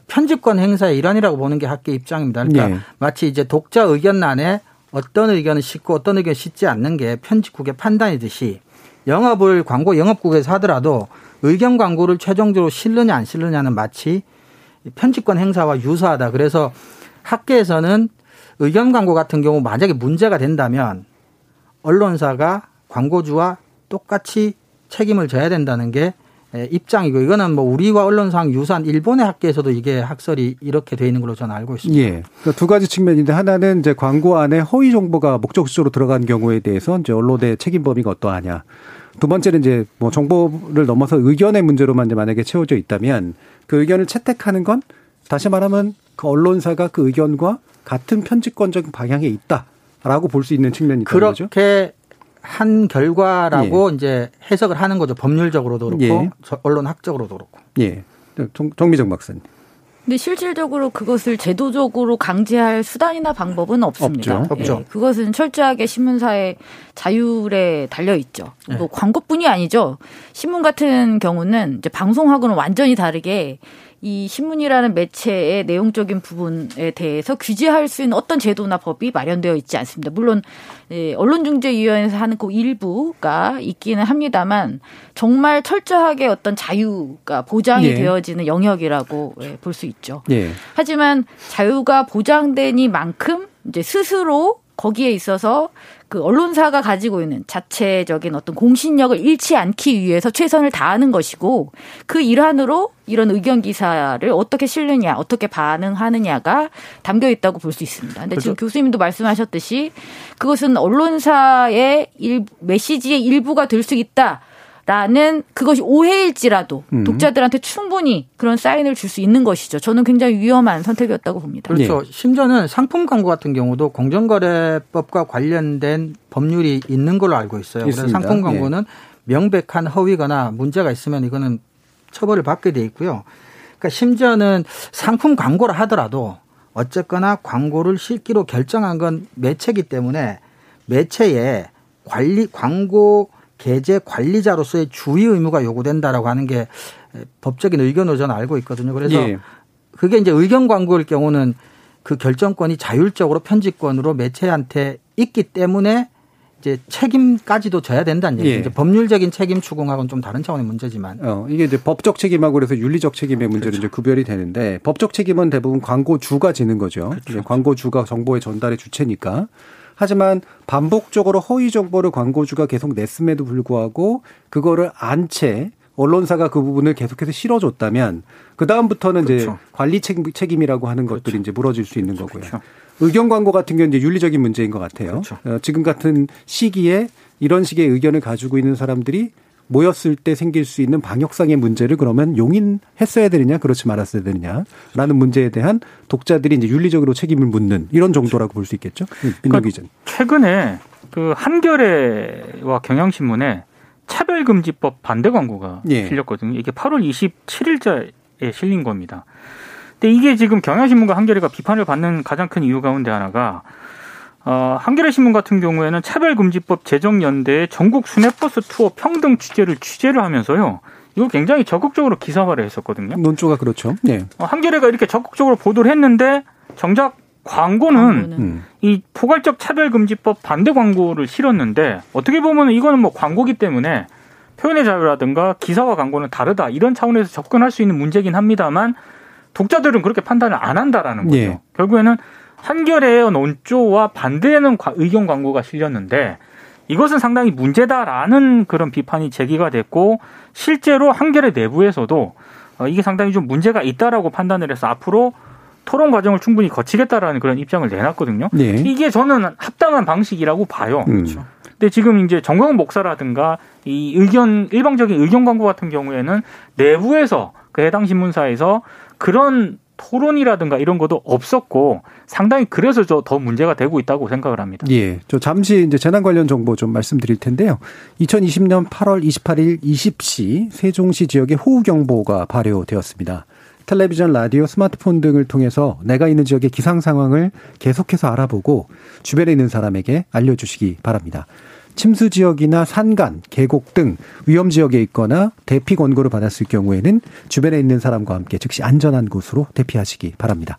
편집권 행사의 일환이라고 보는 게 학계 입장입니다. 그러니까 예. 마치 이제 독자 의견란에 어떤 의견을 싣고 어떤 의견을 싣지 않는 게 편집국의 판단이듯이 영업을 광고 영업국에서 하더라도 의견 광고를 최종적으로 실느냐 안 실느냐는 마치 편집권 행사와 유사하다. 그래서 학계에서는 의견 광고 같은 경우 만약에 문제가 된다면 언론사가 광고주와 똑같이 책임을 져야 된다는 게 입장이고 이거는 뭐 우리와 언론상 유사한 일본의 학계에서도 이게 학설이 이렇게 돼 있는 걸로 저는 알고 있습니다. 예. 그러니까 두 가지 측면인데 하나는 이제 광고 안에 허위 정보가 목적지로 들어간 경우에 대해서 이제 언론의 책임 범위가 어떠하냐. 두 번째는 이제 뭐 정보를 넘어서 의견의 문제로만 이제 만약에 채워져 있다면 그 의견을 채택하는 건 다시 말하면 그 언론사가 그 의견과 같은 편집권적 방향에 있다라고 볼 수 있는 측면이 있다는 거죠. 그렇게 한 결과라고 예. 이제 해석을 하는 거죠. 법률적으로도 그렇고 예. 언론학적으로도 그렇고. 예. 정, 정미정 박사님. 근데 실질적으로 그것을 제도적으로 강제할 수단이나 방법은 없습니다. 없죠. 없죠. 예, 그것은 철저하게 신문사의 자율에 달려 있죠. 네. 뭐 광고뿐이 아니죠. 신문 같은 경우는 이제 방송하고는 완전히 다르게 이 신문이라는 매체의 내용적인 부분에 대해서 규제할 수 있는 어떤 제도나 법이 마련되어 있지 않습니다. 물론 예, 언론중재위원회에서 하는 그 일부가 있기는 합니다만 정말 철저하게 어떤 자유가 보장이 예. 되어지는 영역이라고 예, 볼수 있죠. 예. 하지만 자유가 보장되니만큼 이제 스스로 거기에 있어서 그 언론사가 가지고 있는 자체적인 어떤 공신력을 잃지 않기 위해서 최선을 다하는 것이고 그 일환으로 이런 의견 기사를 어떻게 실느냐, 어떻게 반응하느냐가 담겨 있다고 볼 수 있습니다. 근데 지금 그렇죠. 교수님도 말씀하셨듯이 그것은 언론사의 일, 메시지의 일부가 될 수 있다. 라는 그것이 오해일지라도 음. 독자들한테 충분히 그런 사인을 줄 수 있는 것이죠. 저는 굉장히 위험한 선택이었다고 봅니다. 그렇죠. 네. 심지어는 상품 광고 같은 경우도 공정거래법과 관련된 법률이 있는 걸로 알고 있어요. 있습니다. 그래서 상품 광고는 네. 명백한 허위거나 문제가 있으면 이거는 처벌을 받게 돼 있고요. 그러니까 심지어는 상품 광고를 하더라도 어쨌거나 광고를 실기로 결정한 건 매체이기 때문에 매체에 관리 광고 게재 관리자로서의 주의 의무가 요구된다라고 하는 게 법적인 의견으로 저는 알고 있거든요. 그래서 예. 그게 이제 의견 광고일 경우는 그 결정권이 자율적으로 편집권으로 매체한테 있기 때문에 이제 책임까지도 져야 된다는 얘기죠. 예. 이제 법률적인 책임 추궁하고는 좀 다른 차원의 문제지만. 어, 이게 이제 법적 책임하고 그래서 윤리적 책임의 문제로 그렇죠. 이제 구별이 되는데 법적 책임은 대부분 광고주가 지는 거죠. 그렇죠. 광고주가 정보의 전달의 주체니까. 하지만 반복적으로 허위 정보를 광고주가 계속 냈음에도 불구하고 그거를 안채 언론사가 그 부분을 계속해서 실어줬다면 그 다음부터는 그렇죠. 이제 관리 책임, 이라고 하는 그렇죠. 것들이 이제 물어질 수 있는 거고요. 그렇죠. 의견 광고 같은 경우는 이제 윤리적인 문제인 것 같아요. 그렇죠. 어, 지금 같은 시기에 이런 식의 의견을 가지고 있는 사람들이 모였을 때 생길 수 있는 방역상의 문제를 그러면 용인했어야 되느냐 그렇지 말았어야 되느냐라는 문제에 대한 독자들이 이제 윤리적으로 책임을 묻는 이런 정도라고 볼 수 있겠죠. 기자. 그러니까 최근에 그 한겨레와 경향신문에 차별금지법 반대 광고가 예. 실렸거든요. 이게 8월 27일자에 실린 겁니다. 근데 이게 지금 경향신문과 한겨레가 비판을 받는 가장 큰 이유 가운데 하나가 어, 한겨레 신문 같은 경우에는 차별금지법 제정연대의 전국 순회버스 투어 평등 취재를 취재를 하면서요. 이거 굉장히 적극적으로 기사화를 했었거든요. 논조가 그렇죠. 네. 어, 한겨레가 이렇게 적극적으로 보도를 했는데 정작 광고는, 광고는. 음. 이 포괄적 차별금지법 반대 광고를 실었는데 어떻게 보면 이거는 뭐 광고기 때문에 표현의 자유라든가 기사와 광고는 다르다 이런 차원에서 접근할 수 있는 문제긴 합니다만 독자들은 그렇게 판단을 안 한다라는 거죠. 예. 결국에는 한겨레의 논조와 반대되는 의견 광고가 실렸는데 이것은 상당히 문제다라는 그런 비판이 제기가 됐고 실제로 한겨레 내부에서도 어, 이게 상당히 좀 문제가 있다라고 판단을 해서 앞으로 토론 과정을 충분히 거치겠다라는 그런 입장을 내놨거든요. 네. 이게 저는 합당한 방식이라고 봐요. 음. 그렇죠. 근데 지금 이제 정광훈 목사라든가 이 의견 일방적인 의견 광고 같은 경우에는 내부에서 그 해당 신문사에서 그런 토론이라든가 이런 것도 없었고 상당히 그래서 저 더 문제가 되고 있다고 생각을 합니다. 예. 저 잠시 이제 재난 관련 정보 좀 말씀드릴 텐데요. 2020년 8월 28일 20시 세종시 지역에 호우 경보가 발효되었습니다. 텔레비전, 라디오, 스마트폰 등을 통해서 내가 있는 지역의 기상 상황을 계속해서 알아보고 주변에 있는 사람에게 알려주시기 바랍니다. 침수 지역이나 산간, 계곡 등 위험 지역에 있거나 대피 권고를 받았을 경우에는 주변에 있는 사람과 함께 즉시 안전한 곳으로 대피하시기 바랍니다.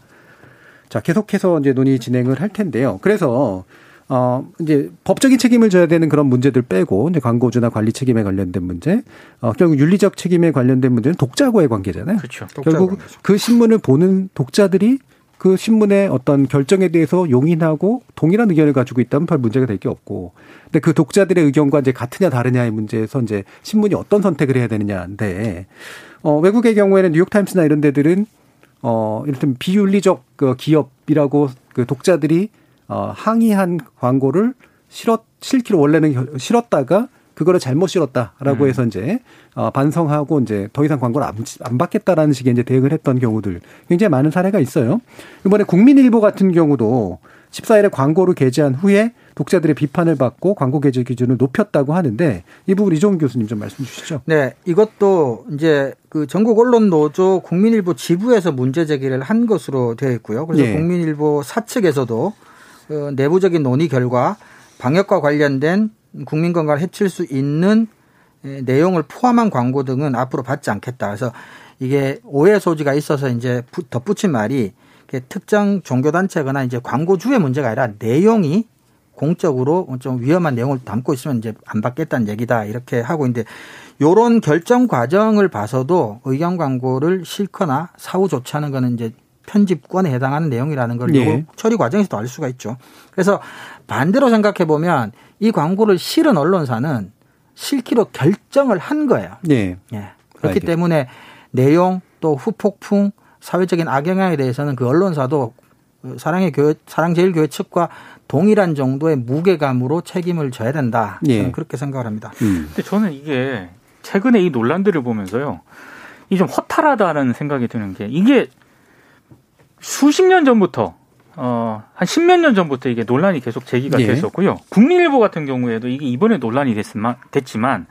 자, 계속해서 이제 논의 진행을 할 텐데요. 그래서 어, 이제 법적인 책임을 져야 되는 그런 문제들 빼고, 이제 광고주나 관리 책임에 관련된 문제, 어, 결국 윤리적 책임에 관련된 문제는 독자와의 관계잖아요. 그렇죠. 결국 그 신문을 보는 독자들이 그 신문의 어떤 결정에 대해서 용인하고 동일한 의견을 가지고 있다면 별 문제가 될 게 없고. 근데 그 독자들의 의견과 이제 같으냐 다르냐의 문제에서 이제 신문이 어떤 선택을 해야 되느냐인데, 어, 외국의 경우에는 뉴욕타임스나 이런 데들은, 어, 이를테면 비윤리적 그 기업이라고 그 독자들이 어, 항의한 광고를 실었, 실기로 원래는 실었다가 그거를 잘못 실었다라고 음. 해서 이제 어, 반성하고 이제 더 이상 광고를 안, 안 받겠다라는 식의 이제 대응을 했던 경우들 굉장히 많은 사례가 있어요. 이번에 국민일보 같은 경우도 14일에 광고를 게재한 후에 독자들의 비판을 받고 광고 게재 기준을 높였다고 하는데 이 부분 이종훈 교수님 좀 말씀 주시죠. 네, 이것도 이제 그 전국 언론 노조 국민일보 지부에서 문제 제기를 한 것으로 되어 있고요. 그래서 네. 국민일보 사측에서도 어, 내부적인 논의 결과 방역과 관련된 국민 건강을 해칠 수 있는 내용을 포함한 광고 등은 앞으로 받지 않겠다. 그래서 이게 오해 소지가 있어서 이제 덧붙인 말이 특정 종교 단체거나 이제 광고주의 문제가 아니라 내용이 공적으로 좀 위험한 내용을 담고 있으면 이제 안 받겠다는 얘기다 이렇게 하고 있는데 요런 결정 과정을 봐서도 의견 광고를 싫거나 사후 조치하는 거는 이제 편집권에 해당하는 내용이라는 걸 예. 처리 과정에서도 알 수가 있죠. 그래서 반대로 생각해 보면 이 광고를 실은 언론사는 실기로 결정을 한 거예요. 예. 예. 그렇기 알겠. 때문에 내용 또 후폭풍 사회적인 악영향에 대해서는 그 언론사도 사랑의 교회 사랑제일교회 측과 동일한 정도의 무게감으로 책임을 져야 된다. 예. 저는 그렇게 생각을 합니다. 음. 근데 저는 이게 최근에 이 논란들을 보면서요. 이 좀 허탈하다는 생각이 드는 게 이게 수십 년 전부터 어, 한 십몇 년 전부터 이게 논란이 계속 제기가 예. 됐었고요. 국민일보 같은 경우에도 이게 이번에 논란이 됐지만, 됐지만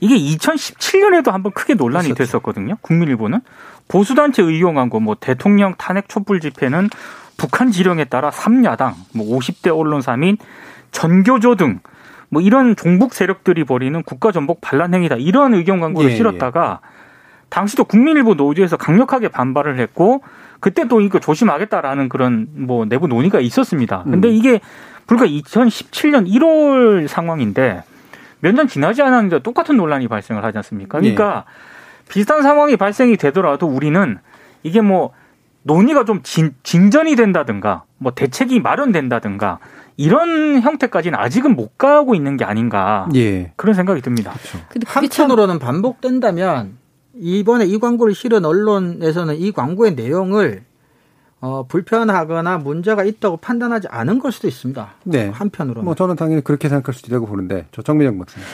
이게 2017년에도 한번 크게 논란이 그렇죠. 됐었거든요. 국민일보는 보수단체 의용 광고, 뭐 대통령 탄핵 촛불 집회는 북한 지령에 따라 3야당, 뭐 50대 언론사 및 전교조 등 뭐 이런 종북 세력들이 벌이는 국가 전복 반란 행위다 이런 의견 광고를 예, 실었다가 예. 당시도 국민일보 노조에서 강력하게 반발을 했고 그때 또 이거 조심하겠다라는 그런 뭐 내부 논의가 있었습니다. 근데 음. 이게 불과 2017년 1월 상황인데 몇 년 지나지 않았는데 똑같은 논란이 발생을 하지 않습니까? 그러니까 예. 비슷한 상황이 발생이 되더라도 우리는 이게 뭐 논의가 좀 진, 진전이 된다든가 뭐 대책이 마련된다든가 이런 형태까지는 아직은 못 가고 있는 게 아닌가 예. 그런 생각이 듭니다. 그렇죠. 한편으로는 반복된다면 이번에 이 광고를 실은 언론에서는 이 광고의 내용을 어, 불편하거나 문제가 있다고 판단하지 않은 걸 수도 있습니다. 네. 한편으로는. 뭐 저는 당연히 그렇게 생각할 수도 있다고 보는데 저 정민영 박사님.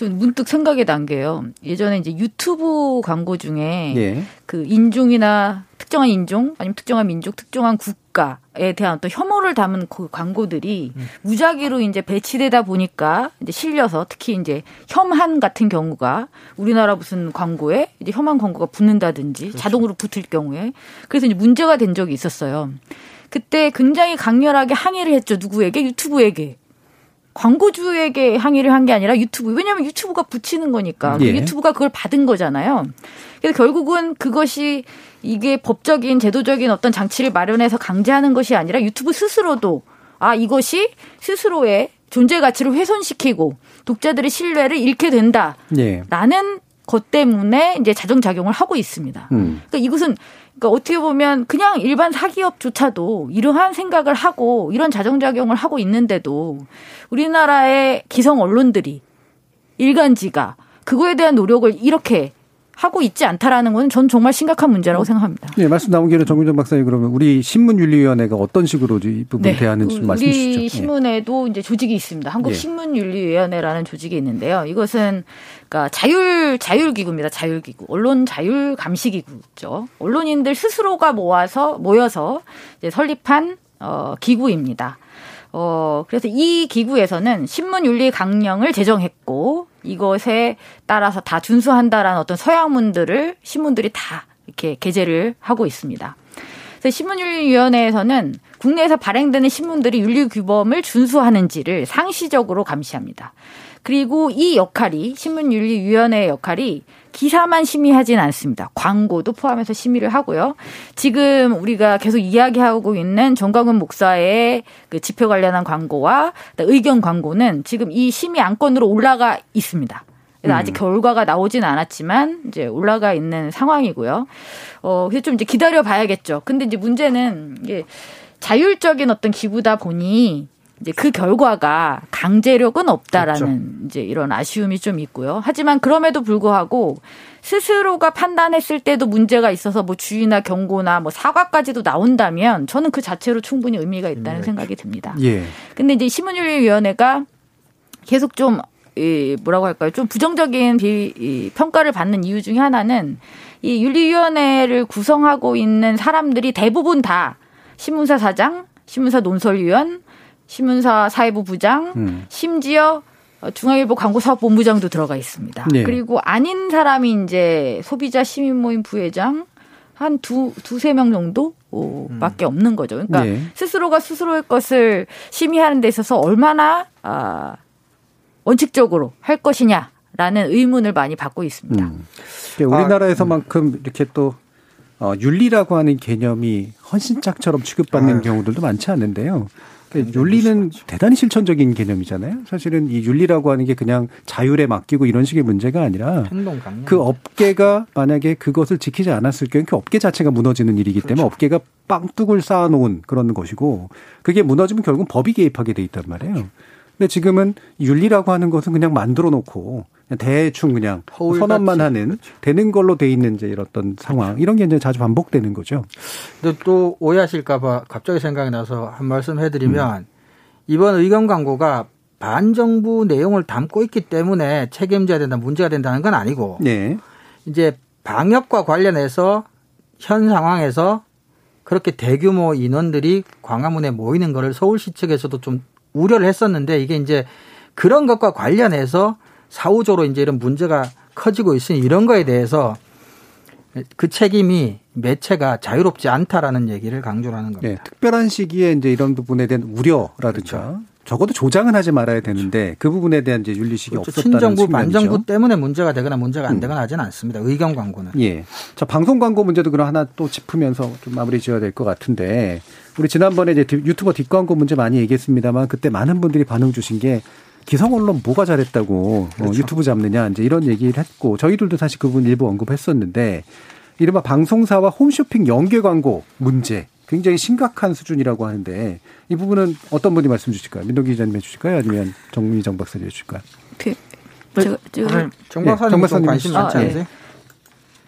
좀 문득 생각이 난 게요. 예전에 이제 유튜브 광고 중에 예. 그 인종이나 특정한 인종 아니면 특정한 민족, 특정한 국가에 대한 어떤 혐오를 담은 그 광고들이 음. 무작위로 이제 배치되다 보니까 이제 실려서 특히 이제 혐한 같은 경우가 우리나라 무슨 광고에 이제 혐한 광고가 붙는다든지 그렇죠. 자동으로 붙을 경우에 그래서 이제 문제가 된 적이 있었어요. 그때 굉장히 강렬하게 항의를 했죠. 누구에게? 유튜브에게. 광고주에게 항의를 한 게 아니라 유튜브. 왜냐하면 유튜브가 붙이는 거니까. 예. 유튜브가 그걸 받은 거잖아요. 그래서 결국은 그것이 이게 법적인 제도적인 어떤 장치를 마련해서 강제하는 것이 아니라 유튜브 스스로도 아 이것이 스스로의 존재 가치를 훼손시키고 독자들의 신뢰를 잃게 된다라는 예. 것 때문에 이제 자정 작용을 하고 있습니다. 음. 그러니까 이것은 그러니까 어떻게 보면 그냥 일반 사기업조차도 이러한 생각을 하고 이런 자정작용을 하고 있는데도 우리나라의 기성 언론들이 일간지가 그거에 대한 노력을 이렇게 하고 있지 않다라는 것은 전 정말 심각한 문제라고 생각합니다. 네, 말씀 나온 김에 정윤정 박사님 그러면 우리 신문윤리위원회가 어떤 식으로 이 부분 네, 대하는지 말씀 주시죠. 우리 예. 신문에도 네. 이제 조직이 있습니다. 한국 네. 신문윤리위원회라는 조직이 있는데요. 이것은 그러니까 자율 자율 기구입니다. 자율 기구. 언론 자율 감시 기구죠. 언론인들 스스로가 모아서 모여서 설립한 어 기구입니다. 어, 그래서 이 기구에서는 신문윤리 강령을 제정했고 이것에 따라서 다 준수한다라는 어떤 서양문들을 신문들이 다 이렇게 게재를 하고 있습니다. 그래서 신문윤리위원회에서는 국내에서 발행되는 신문들이 윤리 규범을 준수하는지를 상시적으로 감시합니다. 그리고 이 역할이 신문윤리위원회의 역할이 기사만 심의하진 않습니다. 광고도 포함해서 심의를 하고요. 지금 우리가 계속 이야기하고 있는 정광훈 목사의 그 집회 관련한 광고와 의견 광고는 지금 이 심의 안건으로 올라가 있습니다. 그래서 아직 음. 결과가 나오진 않았지만 이제 올라가 있는 상황이고요. 어, 그래서 좀 이제 기다려 봐야겠죠. 근데 이제 문제는 이게 자율적인 어떤 기부다 보니 이제 그 결과가 강제력은 없다라는 그렇죠. 이제 이런 아쉬움이 좀 있고요. 하지만 그럼에도 불구하고 스스로가 판단했을 때도 문제가 있어서 뭐 주의나 경고나 뭐 사과까지도 나온다면 저는 그 자체로 충분히 의미가 있다는 네. 생각이 듭니다. 예. 근데 이제 신문윤리위원회가 계속 좀 이, 뭐라고 할까요? 좀 부정적인 비, 이, 평가를 받는 이유 중에 하나는 이 윤리위원회를 구성하고 있는 사람들이 대부분 다 신문사 사장, 신문사 논설위원, 신문사 사회부 부장, 음. 심지어 중앙일보 광고사업본부장도 들어가 있습니다. 네. 그리고 아닌 사람이 이제 소비자 시민 모임 부회장 한 두, 두세 명 정도? 오, 음. 밖에 없는 거죠. 그러니까 네. 스스로가 스스로의 것을 심의하는 데 있어서 얼마나, 아, 원칙적으로 할 것이냐 라는 의문을 많이 받고 있습니다. 음. 우리나라에서만큼 이렇게 또 어, 윤리라고 하는 개념이 헌신짝처럼 취급받는 아유. 경우들도 많지 않은데요. 그러니까 윤리는 대단히 실천적인 개념이잖아요. 사실은 이 윤리라고 하는 게 그냥 자율에 맡기고 이런 식의 문제가 아니라 그 업계가 만약에 그것을 지키지 않았을 경우 그 업계 자체가 무너지는 일이기 때문에 그렇죠. 업계가 빵뚝을 쌓아놓은 그런 것이고 그게 무너지면 결국은 법이 개입하게 돼 있단 말이에요. 근데 지금은 윤리라고 하는 것은 그냥 만들어 놓고 대충 그냥 선언만 하는 그렇죠. 되는 걸로 돼 있는 이제 이런 어떤 상황 이런 게 이제 자주 반복되는 거죠. 근데 또 오해하실까봐 갑자기 생각이 나서 한 말씀 해드리면 음. 이번 의견 광고가 반정부 내용을 담고 있기 때문에 책임져야 된다, 문제가 된다는 건 아니고 네. 이제 방역과 관련해서 현 상황에서 그렇게 대규모 인원들이 광화문에 모이는 거를 서울시 측에서도 좀 우려를 했었는데 이게 이제 그런 것과 관련해서 사후적으로 이제 이런 문제가 커지고 있으니 이런 거에 대해서 그 책임이 매체가 자유롭지 않다라는 얘기를 강조하는 겁니다. 네, 특별한 시기에 이제 이런 부분에 대한 우려라든가 그렇죠. 적어도 조장은 하지 말아야 되는데 그 부분에 대한 이제 윤리식이 그렇죠. 없었다는 친정부 반정부 때문에 문제가 되거나 문제가 안 음. 되거나 하지는 않습니다. 의견 광고는. 예. 자 방송 광고 문제도 그럼 하나 또 짚으면서 좀 마무리 지어야 될 것 같은데 우리 지난번에 이제 유튜버 뒷광고 문제 많이 얘기했습니다만 그때 많은 분들이 반응 주신 게 기성 언론 뭐가 잘했다고 어, 그렇죠. 어, 유튜브 잡느냐 이제 이런 얘기를 했고 저희들도 사실 그분 일부 언급했었는데 이른바 방송사와 홈쇼핑 연계 광고 문제 굉장히 심각한 수준이라고 하는데 이 부분은 어떤 분이 말씀 주실까요? 민동기 기자님 해주실까요? 아니면 정미정 박사님 해주실까요? 그, 제가, 제가 정 박사님 네, 관심 많지 아, 않으세요? 네.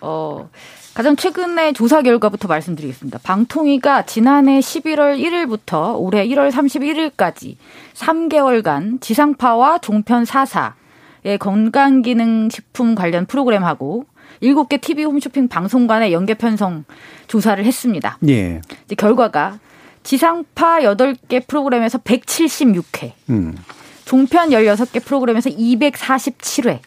어, 가장 최근의 조사 결과부터 말씀드리겠습니다. 방통위가 지난해 11월 1일부터 올해 1월 31일까지 3개월간 지상파와 종편 4사 건강기능식품 관련 프로그램하고 7개 TV 홈쇼핑 방송관의 연계 편성 조사를 했습니다. 예. 이제 결과가 지상파 8개 프로그램에서 176회, 음. 종편 16개 프로그램에서 247회,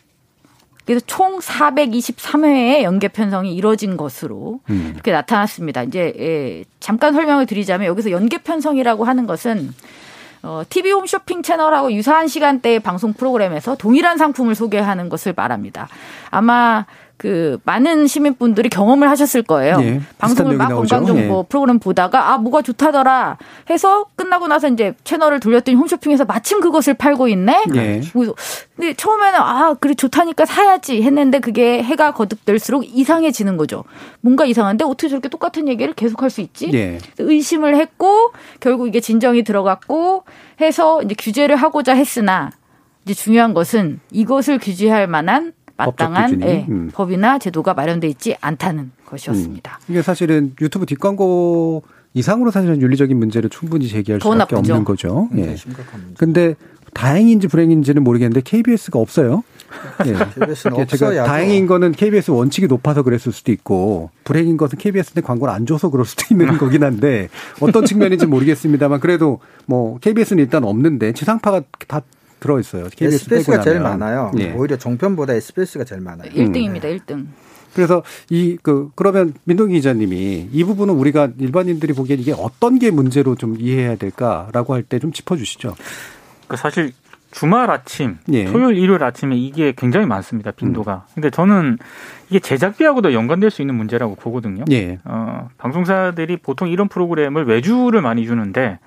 그래서 총 423회의 연계 편성이 이뤄진 것으로 음. 이렇게 나타났습니다. 이제 예, 잠깐 설명을 드리자면 여기서 연계 편성이라고 하는 것은 어, TV 홈쇼핑 채널하고 유사한 시간대의 방송 프로그램에서 동일한 상품을 소개하는 것을 말합니다. 아마 그 많은 시민분들이 경험을 하셨을 거예요. 예, 방송을 막 건강 정보 예. 프로그램 보다가 아 뭐가 좋다더라 해서 끝나고 나서 이제 채널을 돌렸더니 홈쇼핑에서 마침 그것을 팔고 있네. 예. 근데 처음에는 아 그래 좋다니까 사야지 했는데 그게 해가 거듭될수록 이상해지는 거죠. 뭔가 이상한데 어떻게 저렇게 똑같은 얘기를 계속할 수 있지? 예. 의심을 했고 결국 이게 진정이 들어갔고 해서 이제 규제를 하고자 했으나 이제 중요한 것은 이것을 규제할 만한 마땅한 예, 음. 법이나 제도가 마련돼 있지 않다는 것이었습니다. 음. 이게 사실은 유튜브 뒷광고 이상으로 사실은 윤리적인 문제를 충분히 제기할 수밖에 나쁘죠. 없는 거죠. 음, 예. 근데 다행인지 불행인지는 모르겠는데 KBS가 없어요. 예. KBS는 제가 다행인 거는 KBS 원칙이 높아서 그랬을 수도 있고 불행인 것은 KBS한테 광고를 안 줘서 그럴 수도 있는 거긴 한데 어떤 측면인지 모르겠습니다만 그래도 뭐 KBS는 일단 없는데 지상파가 다 들어 있어요. SBS가 제일 많아요. 예. 오히려 종편보다 SBS가 제일 많아요. 1등입니다. 음. 1등. 그래서 이 그 그러면 민동 기자님이 이 부분은 우리가 일반인들이 보기엔 이게 어떤 게 문제로 좀 이해해야 될까라고 할 때 좀 짚어주시죠. 그 사실 주말 아침, 예. 토요일, 일요일 아침에 이게 굉장히 많습니다. 빈도가. 음. 근데 저는 이게 제작비하고도 연관될 수 있는 문제라고 보거든요. 예. 어, 방송사들이 보통 이런 프로그램을 외주를 많이 주는데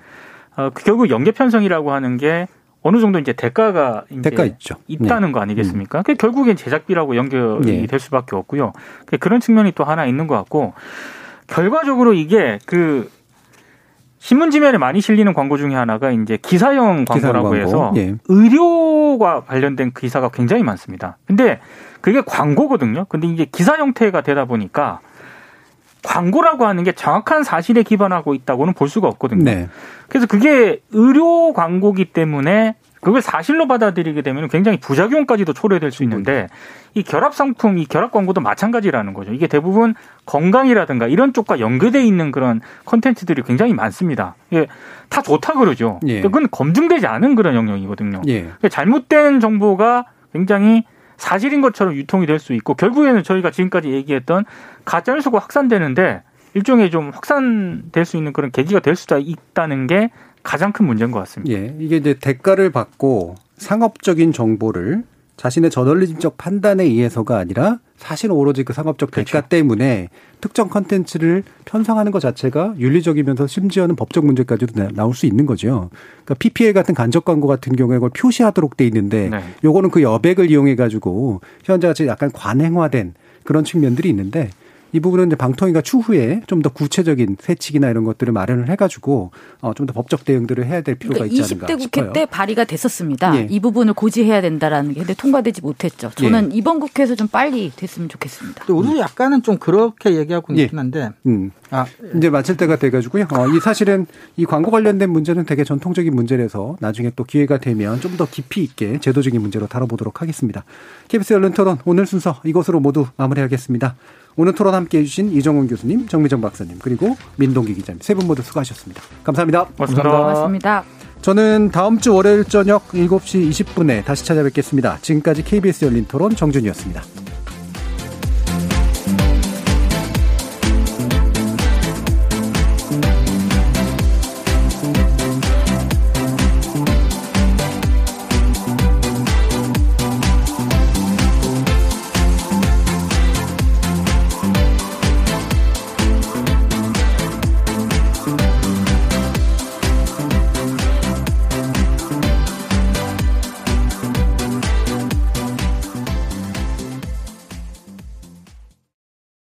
어, 결국 연계 편성이라고 하는 게 어느 정도 이제 대가가 이제 대가 있죠. 있다는 네. 거 아니겠습니까? 그 결국엔 제작비라고 연결이 네. 될 수밖에 없고요. 그런 측면이 또 하나 있는 것 같고 결과적으로 이게 그 신문 지면에 많이 실리는 광고 중에 하나가 이제 기사형 광고라고 기사형 해서 네. 의료와 관련된 기사가 굉장히 많습니다. 근데 그게 광고거든요. 근데 이제 기사 형태가 되다 보니까 광고라고 하는 게 정확한 사실에 기반하고 있다고는 볼 수가 없거든요. 네. 그래서 그게 의료 광고기 때문에 그걸 사실로 받아들이게 되면 굉장히 부작용까지도 초래될 수 있는데 이 결합 상품, 이 결합 광고도 마찬가지라는 거죠. 이게 대부분 건강이라든가 이런 쪽과 연계돼 있는 그런 컨텐츠들이 굉장히 많습니다. 이게 다 좋다 그러죠. 예. 그건 검증되지 않은 그런 영역이거든요. 예. 그러니까 잘못된 정보가 굉장히 사실인 것처럼 유통이 될 수 있고 결국에는 저희가 지금까지 얘기했던 가짜 뉴스가 확산되는데 일종의 좀 확산될 수 있는 그런 계기가 될 수도 있다는 게 가장 큰 문제인 것 같습니다. 예, 이게 이제 대가를 받고 상업적인 정보를 자신의 저널리즘적 판단에 의해서가 아니라 사실은 오로지 그 상업적 대가 그렇죠. 때문에 특정 컨텐츠를 편성하는 것 자체가 윤리적이면서 심지어는 법적 문제까지도 나올 수 있는 거죠. 그러니까 PPL 같은 간접 광고 같은 경우에 그걸 표시하도록 돼 있는데 네. 요거는 그 여백을 이용해 가지고 현재 같이 약간 관행화된 그런 측면들이 있는데 이 부분은 이제 방통위가 추후에 좀 더 구체적인 세칙이나 이런 것들을 마련을 해가지고 어, 좀 더 법적 대응들을 해야 될 필요가 그러니까 있지 않은가 20대 국회 싶어요. 때 발의가 됐었습니다. 예. 이 부분을 고지해야 된다라는 게 근데 통과되지 못했죠. 저는 예. 이번 국회에서 좀 빨리 됐으면 좋겠습니다. 우리 약간은 좀 그렇게 얘기하고 예. 있긴 한데 음. 아, 이제 마칠 때가 돼가지고요. 어, 이 사실은 이 광고 관련된 문제는 되게 전통적인 문제라서 나중에 또 기회가 되면 좀 더 깊이 있게 제도적인 문제로 다뤄보도록 하겠습니다. KBS 열린 토론 오늘 순서 이것으로 모두 마무리하겠습니다. 오늘 토론 함께 해주신 이정훈 교수님, 정미정 박사님, 그리고 민동기 기자님 세 분 모두 수고하셨습니다. 감사합니다. 고맙습니다. 고맙습니다. 저는 다음 주 월요일 저녁 7시 20분에 다시 찾아뵙겠습니다. 지금까지 KBS 열린 토론 정준이었습니다.